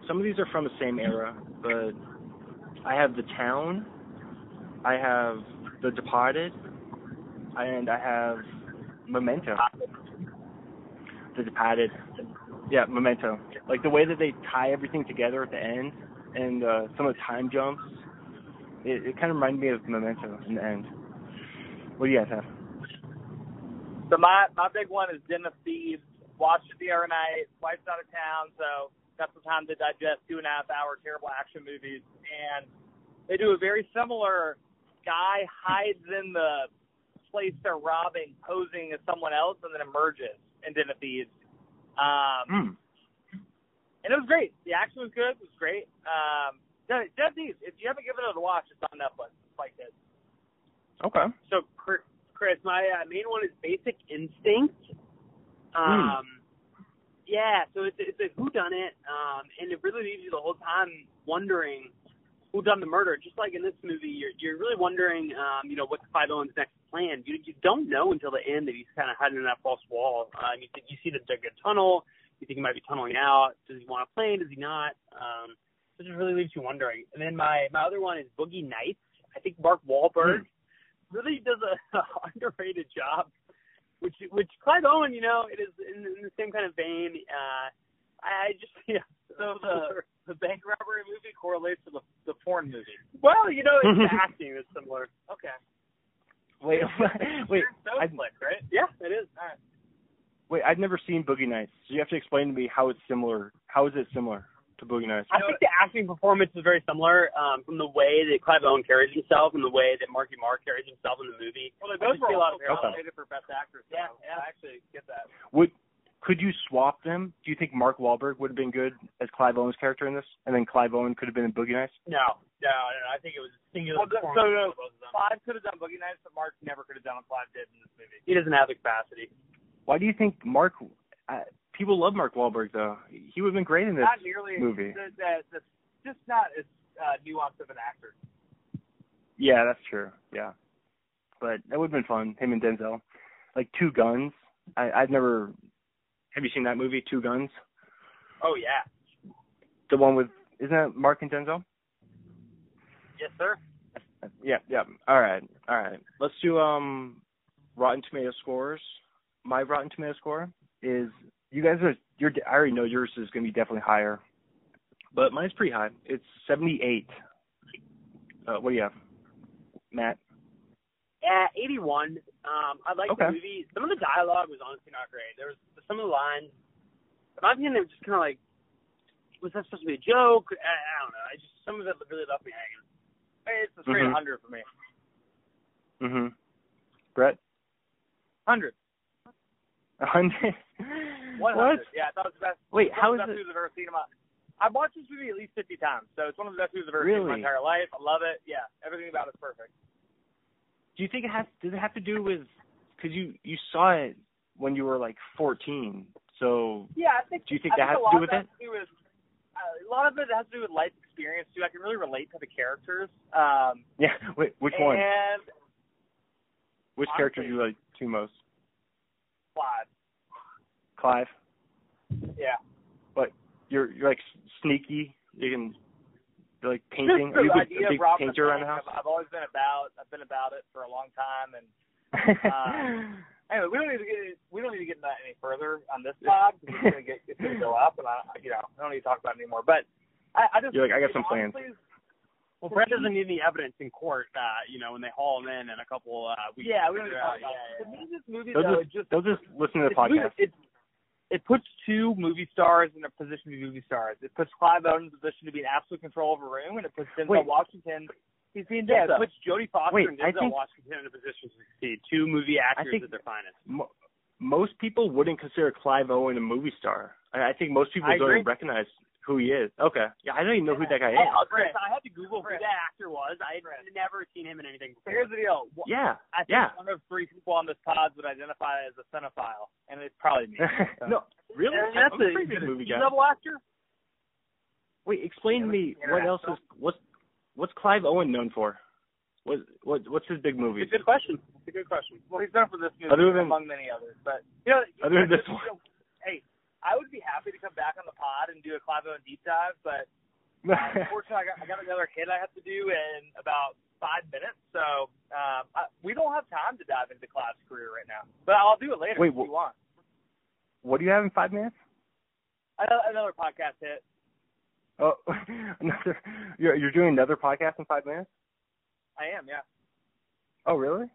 some of these are from the same era, but I have The Town. I have The Departed, and I have Memento. The Departed. Yeah, Memento. Like the way that they tie everything together at the end, and uh, some of the time jumps. It, it kind of reminded me of Memento in the end. What do you guys have? So my my big one is Den of Thieves. Watched it the other night. Wife's out of town, so got some time to digest two and a half hour terrible action movies. And they do a very similar. Guy hides in the place they're robbing, posing as someone else, and then emerges in Den of Thieves. Um, Hmm. and it was great. The action was good. It was great. Um, of Thieves. If you haven't given it a watch, it's on Netflix. It's like this. Okay. So, Chris, Chris, my uh, main one is Basic Instinct. Um, yeah, so it's it's a who done it, um, and it really leaves you the whole time wondering who done the murder. Just like in this movie, you're you're really wondering, um, you know, what's Clive Owen's next plan. You you don't know until the end that he's kind of hiding in that false wall. Um, you think you see the, the good tunnel. You think he might be tunneling out. Does he want a plane? Does he not? Um, so it just really leaves you wondering. And then my my other one is Boogie Nights. I think Mark Wahlberg really does a, a [laughs] underrated job. Which which Clive Owen, you know, it is in, in the same kind of vein. Uh, I, I just [laughs] yeah. So the the bank robbery movie correlates to the the porn movie. Well, you know, it's [laughs] the acting is similar. Okay. Wait, wait, So I, flick, right? Yeah, it is. All right. wait. I've never seen Boogie Nights, so you have to explain to me how it's similar. How is it similar to Boogie Nights? I think the acting performance is very similar um, from the way that Clive Owen carries himself and the way that Marky Mark carries himself in the movie. Well, they both were a lot of parallels. nominated for best actress. So Yeah, yeah. I actually get that. Would could you swap them? Do you think Mark Wahlberg would have been good as Clive Owen's character in this, and then Clive Owen could have been in Boogie Nights? No, no, no, no. I think it was a singular Well, the- so, no, both of them. Clive could have done Boogie Nights, but Mark never could have done what Clive did in this movie. He doesn't have the capacity. Why do you think Mark? Uh, people love Mark Wahlberg though. He would have been great in this Not nearly movie. The, the, the, just not as uh, nuanced of an actor. Yeah, that's true. Yeah, but that would have been fun. Him and Denzel, like Two Guns. I, I've never. Have you seen that movie, Two Guns? Oh yeah. The one with isn't that Mark and Denzel? Yes, sir. Yeah, yeah. All right, all right. Let's do um Rotten Tomato scores. My Rotten Tomato score is you guys are your I already know yours is going to be definitely higher, but mine's pretty high. It's seventy eight. Uh, what do you have, Matt? at 81. Um, I like Okay. the movie. Some of the dialogue was honestly not great. There was some of the lines. In my opinion, they were just kind of like, was that supposed to be a joke? I, I don't know. I just some of it really left me hanging. It's a straight Mhm. hundred for me. Mhm. Brett, Hundred. a hundred. What? hundred. Yeah, I thought it was the best. Wait, how is the best it? I've ever seen in my. I've watched this movie at least fifty times, so it's one of the best movies I've ever seen in my entire life. I love it. Yeah, everything about it's perfect. Do you think it has? Does it have to do with? Because you you saw it when you were like 14. So Yeah, I think. Do you think I that think has to do with it? do with, uh, a lot of it has to do with life experience too. I can really relate to the characters. Um, yeah, [laughs] wait, which one? And Which honestly- character do you like two most? Clive. Clive. Yeah. But you're you're like sneaky. You can like Just painting. the Are you a big, a of big painter around the house? I've, I've always been about. I've been about it for a long time, and [laughs] anyway, we don't need to get we don't need to get into that any further on this pod. 'cause It's gonna get it's gonna go up, and I you know I don't need to talk about it anymore. But I, I just You're like, I got some plans. honestly is- Well, Brett doesn't need any evidence in court. Uh, you know, when they haul him in in a couple uh, weeks. Yeah, we don't need to talk about yeah, it. To me, this movie they'll though, just it just they'll just listen to the it's movie- podcast. It, it puts two movie stars in a position to be movie stars. It puts Clive Owen in a position to be in absolute control of a room, and it puts Denzel Wait. Washington. He's being Yeah, Denzel. puts Jodie Foster Wait, and Denzel think- Washington in a position to succeed. Two movie actors think- at their finest. Mo- most people wouldn't consider Clive Owen a movie star. I, I think most people I don't agree. even recognize who he is. Okay. Yeah, I don't even know who that guy is. Oh, Chris. Chris, I had to Google Chris. who that actor was. I had Chris. never seen him in anything before. here's the deal. Yeah. I think Yeah. one of three people on this pod would identify as a cinephile, and it's probably me. [laughs] So. no, really? And I'm that's a a, pretty big movie guy. level actor. Wait, explain to me what else is what's what's Clive Owen known for? What what what's his big movie? It's a good question. It's a good question. Well, he's known for this movie, Other than- among many others. But you know, [laughs] Other than this you one. know, hey, I would be happy to come back on the pod and do a Clive Owen deep dive, but uh, [laughs] unfortunately, I got, I got another hit I have to do in about five minutes, so um, I, we don't have time to dive into Clive's career right now. But I'll do it later Wait, if you want. what do you have in five minutes? Another, another podcast hit. Oh, [laughs] another. You're you're doing another podcast in five minutes? I am, yeah. Oh, really?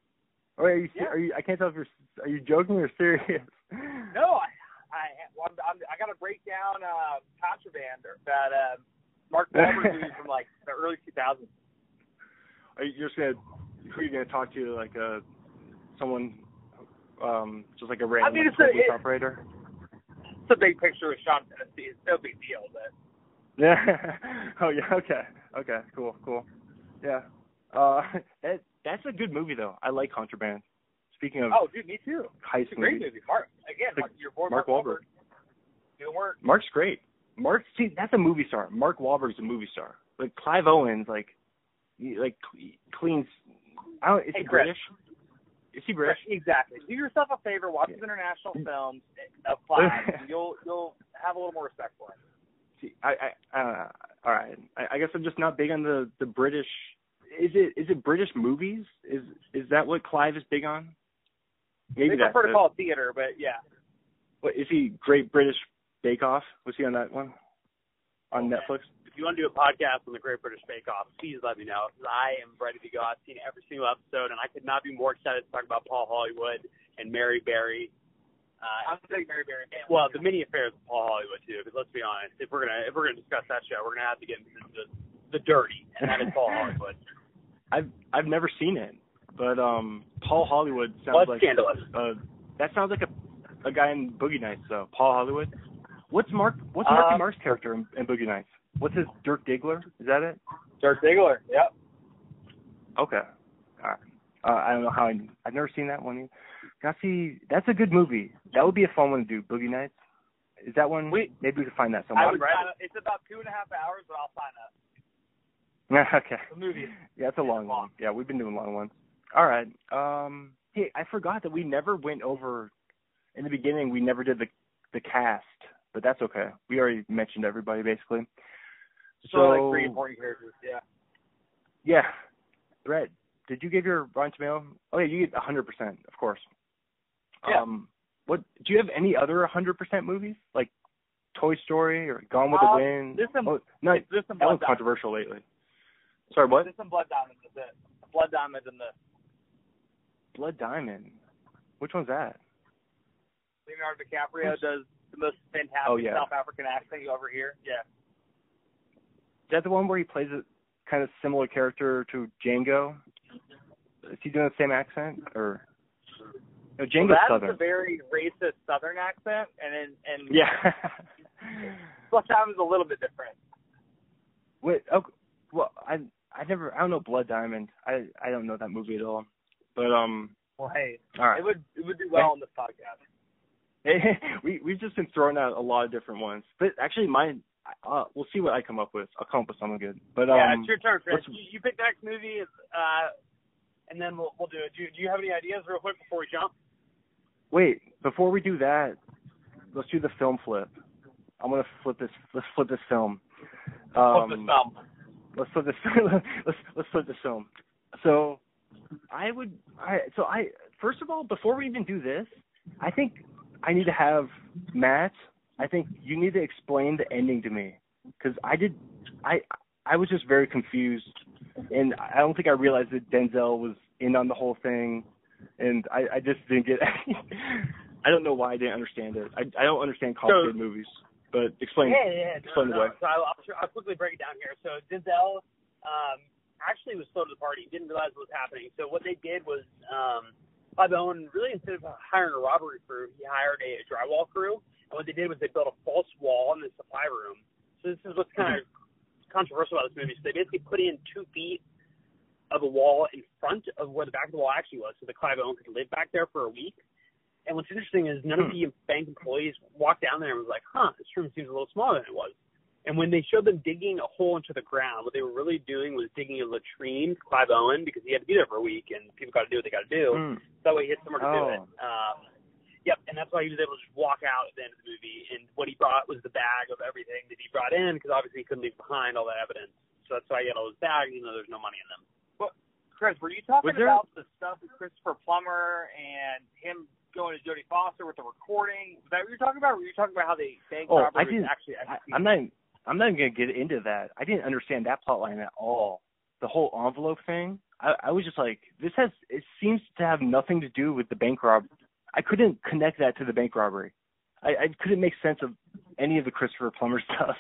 Oh, are you? Yeah. Are you? I can't tell if you're. Are you joking or serious? [laughs] No, I, I, well, I'm, I'm, I got to break down uh, contraband or that uh, Mark Wahlberg movie from like the early 2000s. Are you just gonna? Who are you gonna talk to? Like a someone, um, just like a random mean, it's a- operator. It's a big picture with Sean Fennessey. It's no big deal, but Yeah. [laughs] oh yeah. Okay. Okay. Cool. Cool. Yeah. Uh, [laughs] that that's a good movie though. I like Contraband. Speaking of oh, dude, me too. heist It's a great movies, movie. Mark, again, Mark, your Mark Mark, Wahlberg. Doing work. Mark's great. Mark, see, that's a movie star. Mark Wahlberg's a movie star. Like Clive Owens, like, he, like cleans. I don't. Is Hey, he. British? Is he British? Exactly. Do yourself a favor. Watch his international [laughs] films of Clive. and you'll you'll have a little more respect for him. See, I, I, uh, all right. I, I guess I'm just not big on the the British. Is it is it British movies? Is is that what Clive is big on? Maybe they prefer to call it theater, but yeah. What is he? Great British Bake Off? Was he on that one? On Okay. Netflix? If you want to do a podcast on the Great British Bake Off, please let me know. I am ready to go. I've seen every single episode, and I could not be more excited to talk about Paul Hollywood and Mary Berry. Uh, I'm a big Mary Berry well, the mini affairs of Paul Hollywood too. Because let's be honest, if we're gonna if we're gonna discuss that show, we're gonna have to get into the the dirty, and that is Paul Hollywood. [laughs] I've I've never seen it, but um, Paul Hollywood sounds Well, like scandalous. uh, that sounds like a a guy in Boogie Nights though. Paul Hollywood. What's Mark? What's Marky Uh, Mark's character in, in Boogie Nights? What's his Dirk Diggler? Is that it? Dirk Diggler. Yep. Okay. All right. Uh, I don't know how I, I've never seen that one. See, that's a good movie. That would be a fun one to do. Boogie Nights. Is that one? We- maybe we can find that I somewhere. would. sign up. It's about two and a half hours, but I'll sign up. [laughs] okay. The movie. Yeah, it's a long one. Yeah, we've been doing long ones. All right. Um, hey, I forgot that we never went over in the beginning. We never did the the cast, but that's okay. We already mentioned everybody basically. So, like three important characters. Yeah. yeah, Brett, did you give your Rotten Tomato? Oh yeah, you get 100 percent, of course. Yeah. Um, what do you have any other 100 percent movies like Toy Story or Gone with Uh, the Wind? there's some- oh, no, There's some that was controversial lately. Sorry, what? There's some blood diamonds. That's it. Blood Diamond in the. Blood Diamond? Which one's that? Leonardo DiCaprio does the most fantastic Oh, yeah. South African accent you ever hear. Yeah. Is that the one where he plays a kind of similar character to Django? Is he doing the same accent or? No, well, that's Southern. a very racist Southern accent, and in, and Yeah. [laughs] Blood Diamond's a little bit different. Wait. Oh, well, I I never I don't know Blood Diamond. I I don't know that movie at all. But um, Well, hey, all right. it would it would do well on this podcast. [laughs] we we've just been throwing out a lot of different ones, but actually mine. Uh, we'll see what I come up with. I'll come up with something good. But um, yeah, it's your turn, Chris. You, you pick next movie, uh, and then we'll we'll do it. Do, do you have any ideas, real quick, before we jump? Wait before we do that, let's do the film flip. I'm gonna flip this. Let's flip this film. Um, Flip this film. let's flip this. [laughs] let's let's flip this film. So, I would. I so I first of all before we even do this, I think I need to have Matt. I think you need to explain the ending to me because I did. I I was just very confused, and I don't think I realized that Denzel was in on the whole thing, and I I just didn't get. [laughs] I don't know why I didn't understand it. I I don't understand complicated movies, but explain. Yeah, yeah. explain no, the no. way. So I'll, I'll, I'll quickly break it down here. So Denzel um, actually was slow to the party. Didn't realize what was happening. So what they did was um, Clive Owen really instead of hiring a robbery crew, he hired a, drywall crew. And what they did was they built a false wall in the supply room. So this is what's kind of controversial about this movie. So they basically put in two feet of a wall in front of where the back of the wall actually was, so that Clive Owen could live back there for a week. And what's interesting is none of the bank employees walked down there and was like, "Huh, this room seems a little smaller than it was." And when they showed them digging a hole into the ground, what they were really doing was digging a latrine for Clive Owen because he had to be there for a week, and people got to do what they got to do. Mm. That way, he had somewhere to do Oh. it. Um, yep, and that's why he was able to just walk out at the end of the movie. And what he brought was the bag of everything that he brought in because obviously he couldn't leave behind all that evidence. So that's why he had all those bags, even though there's no money in them. Chris, were you talking there- about the stuff with Christopher Plummer and him going to Jodie Foster with the recording? Was that what you were talking about? Or were you talking about how they bank Oh, I robbery was didn't- actually I? I'm not. I'm not even gonna get into that. I didn't understand that plot line at all. The whole envelope thing. I, I was just like, this has. It seems to have nothing to do with the bank rob. I couldn't connect that to the bank robbery. I, I couldn't make sense of any of the Christopher Plummer [laughs] stuff.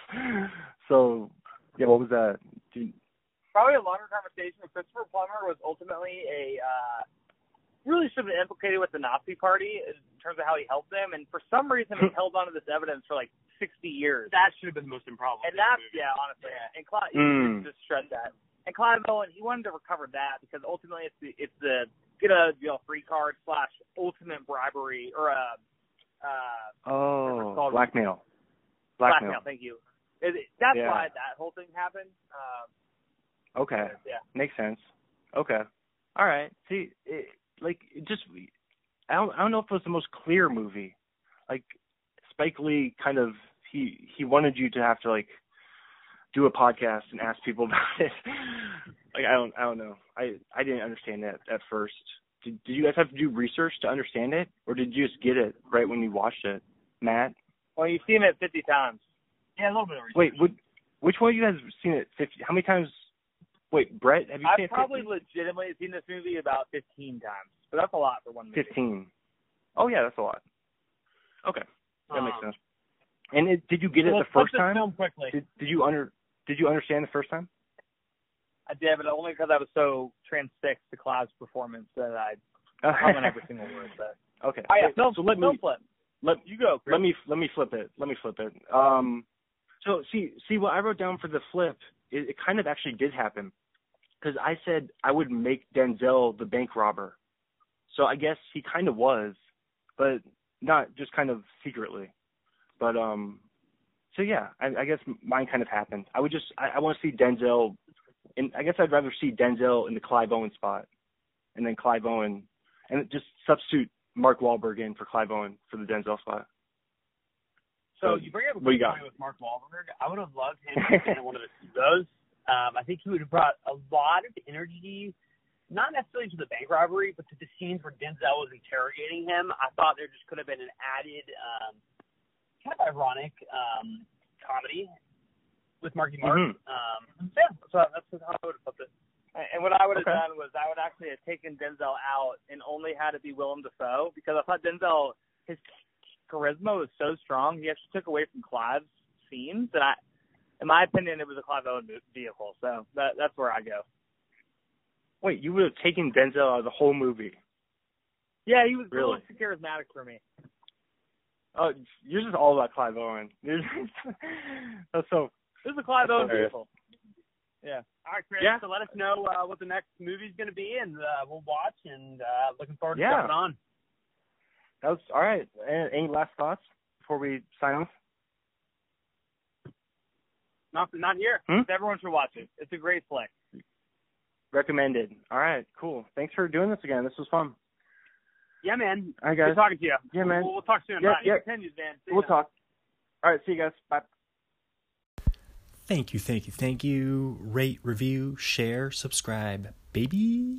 So, yeah, what was that? Dude, Probably a longer conversation Christopher Plummer was ultimately a uh really should have been implicated with the Nazi party in terms of how he helped them and for some reason he [laughs] held on to this evidence for like sixty years. That should have been the most improbable. And that's yeah, honestly. And Clive Mm. just shred that. And Clive Owen, he wanted to recover that because ultimately it's the it's the get a you know free card slash ultimate bribery or a uh, oh, blackmail. blackmail. Blackmail. Thank you. It, it- that's Yeah. why that whole thing happened. Um, Okay. yeah. Makes sense. Okay. All right. See, it, like, it just I don't I don't know if it was the most clear movie. Like, Spike Lee kind of he he wanted you to have to like do a podcast and ask people [laughs] about it. like, I don't I don't know. I I didn't understand that at first. Did, did you guys have to do research to understand it, or did you just get it right when you watched it, Matt? Well, you've seen it 50 times. Yeah, a little bit of research. Wait, would, which one of you guys have seen it fifty? How many times? Wait, Brett, have you seen I've probably 50? legitimately seen this movie about 15 times, but that's a lot for one movie. Fifteen. Oh yeah, that's a lot. Okay, that makes Um, sense. And it, did you get it the first time? Film quickly. Did, did you under Did you understand the first time? I did, but only because I was so transfixed to Clive's performance that I [laughs] on every single word. But okay. oh, yeah, Wait, film, so let me flip. let You go. Chris. let me let me flip it. Let me flip it. Um, so see see what I wrote down for the flip. It, it kind of actually did happen because I said I would make Denzel the bank robber. So I guess he kind of was, but not just kind of secretly. But um, so yeah, I, I guess mine kind of happened. I would just I, I want to see Denzel, and I guess I'd rather see Denzel in the Clive Owen spot, and then Clive Owen, and just substitute Mark Wahlberg in for Clive Owen for the Denzel spot. So So, you bring up a what good point with Mark Wahlberg. I would have loved him [laughs] in one of the those. Um, I think he would have brought a lot of energy, not necessarily to the bank robbery, but to the scenes where Denzel was interrogating him. I thought there just could have been an added, um, kind of ironic um, comedy with Marky Mark. Mhm. Um, so yeah, so that's how I would have flipped it. And what I would have Okay. done was I would actually have taken Denzel out and only had it be Willem Dafoe because I thought Denzel his charisma was so strong. He actually took away from Clive's scenes, and I, in my opinion, it was a Clive Owen vehicle. So that that's where I go. Wait, you would have taken Denzel out of the whole movie? Yeah, he was Really? too charismatic for me. Oh, you're just all about Clive Owen. [laughs] You're just, that's so. This is a Clive Owen vehicle. Yeah. All right, Chris. Yeah. So let us know uh, what the next movie's going to be, and uh, we'll watch. And uh, looking forward to Yeah. jumping on. That was all right. Any, any last thoughts before we sign off? Not not here. Hmm? Everyone should watch it. It's a great play. Recommended. All right, cool. Thanks for doing this again. This was fun. Yeah, man. All right, Good guys. talking to you. Yeah, man. We'll, we'll talk soon. Yeah, Bye. yeah. Continues, man. See We'll ya. talk. All right, see you guys. Bye. Thank you, thank you, thank you. Rate, review, share, subscribe, baby.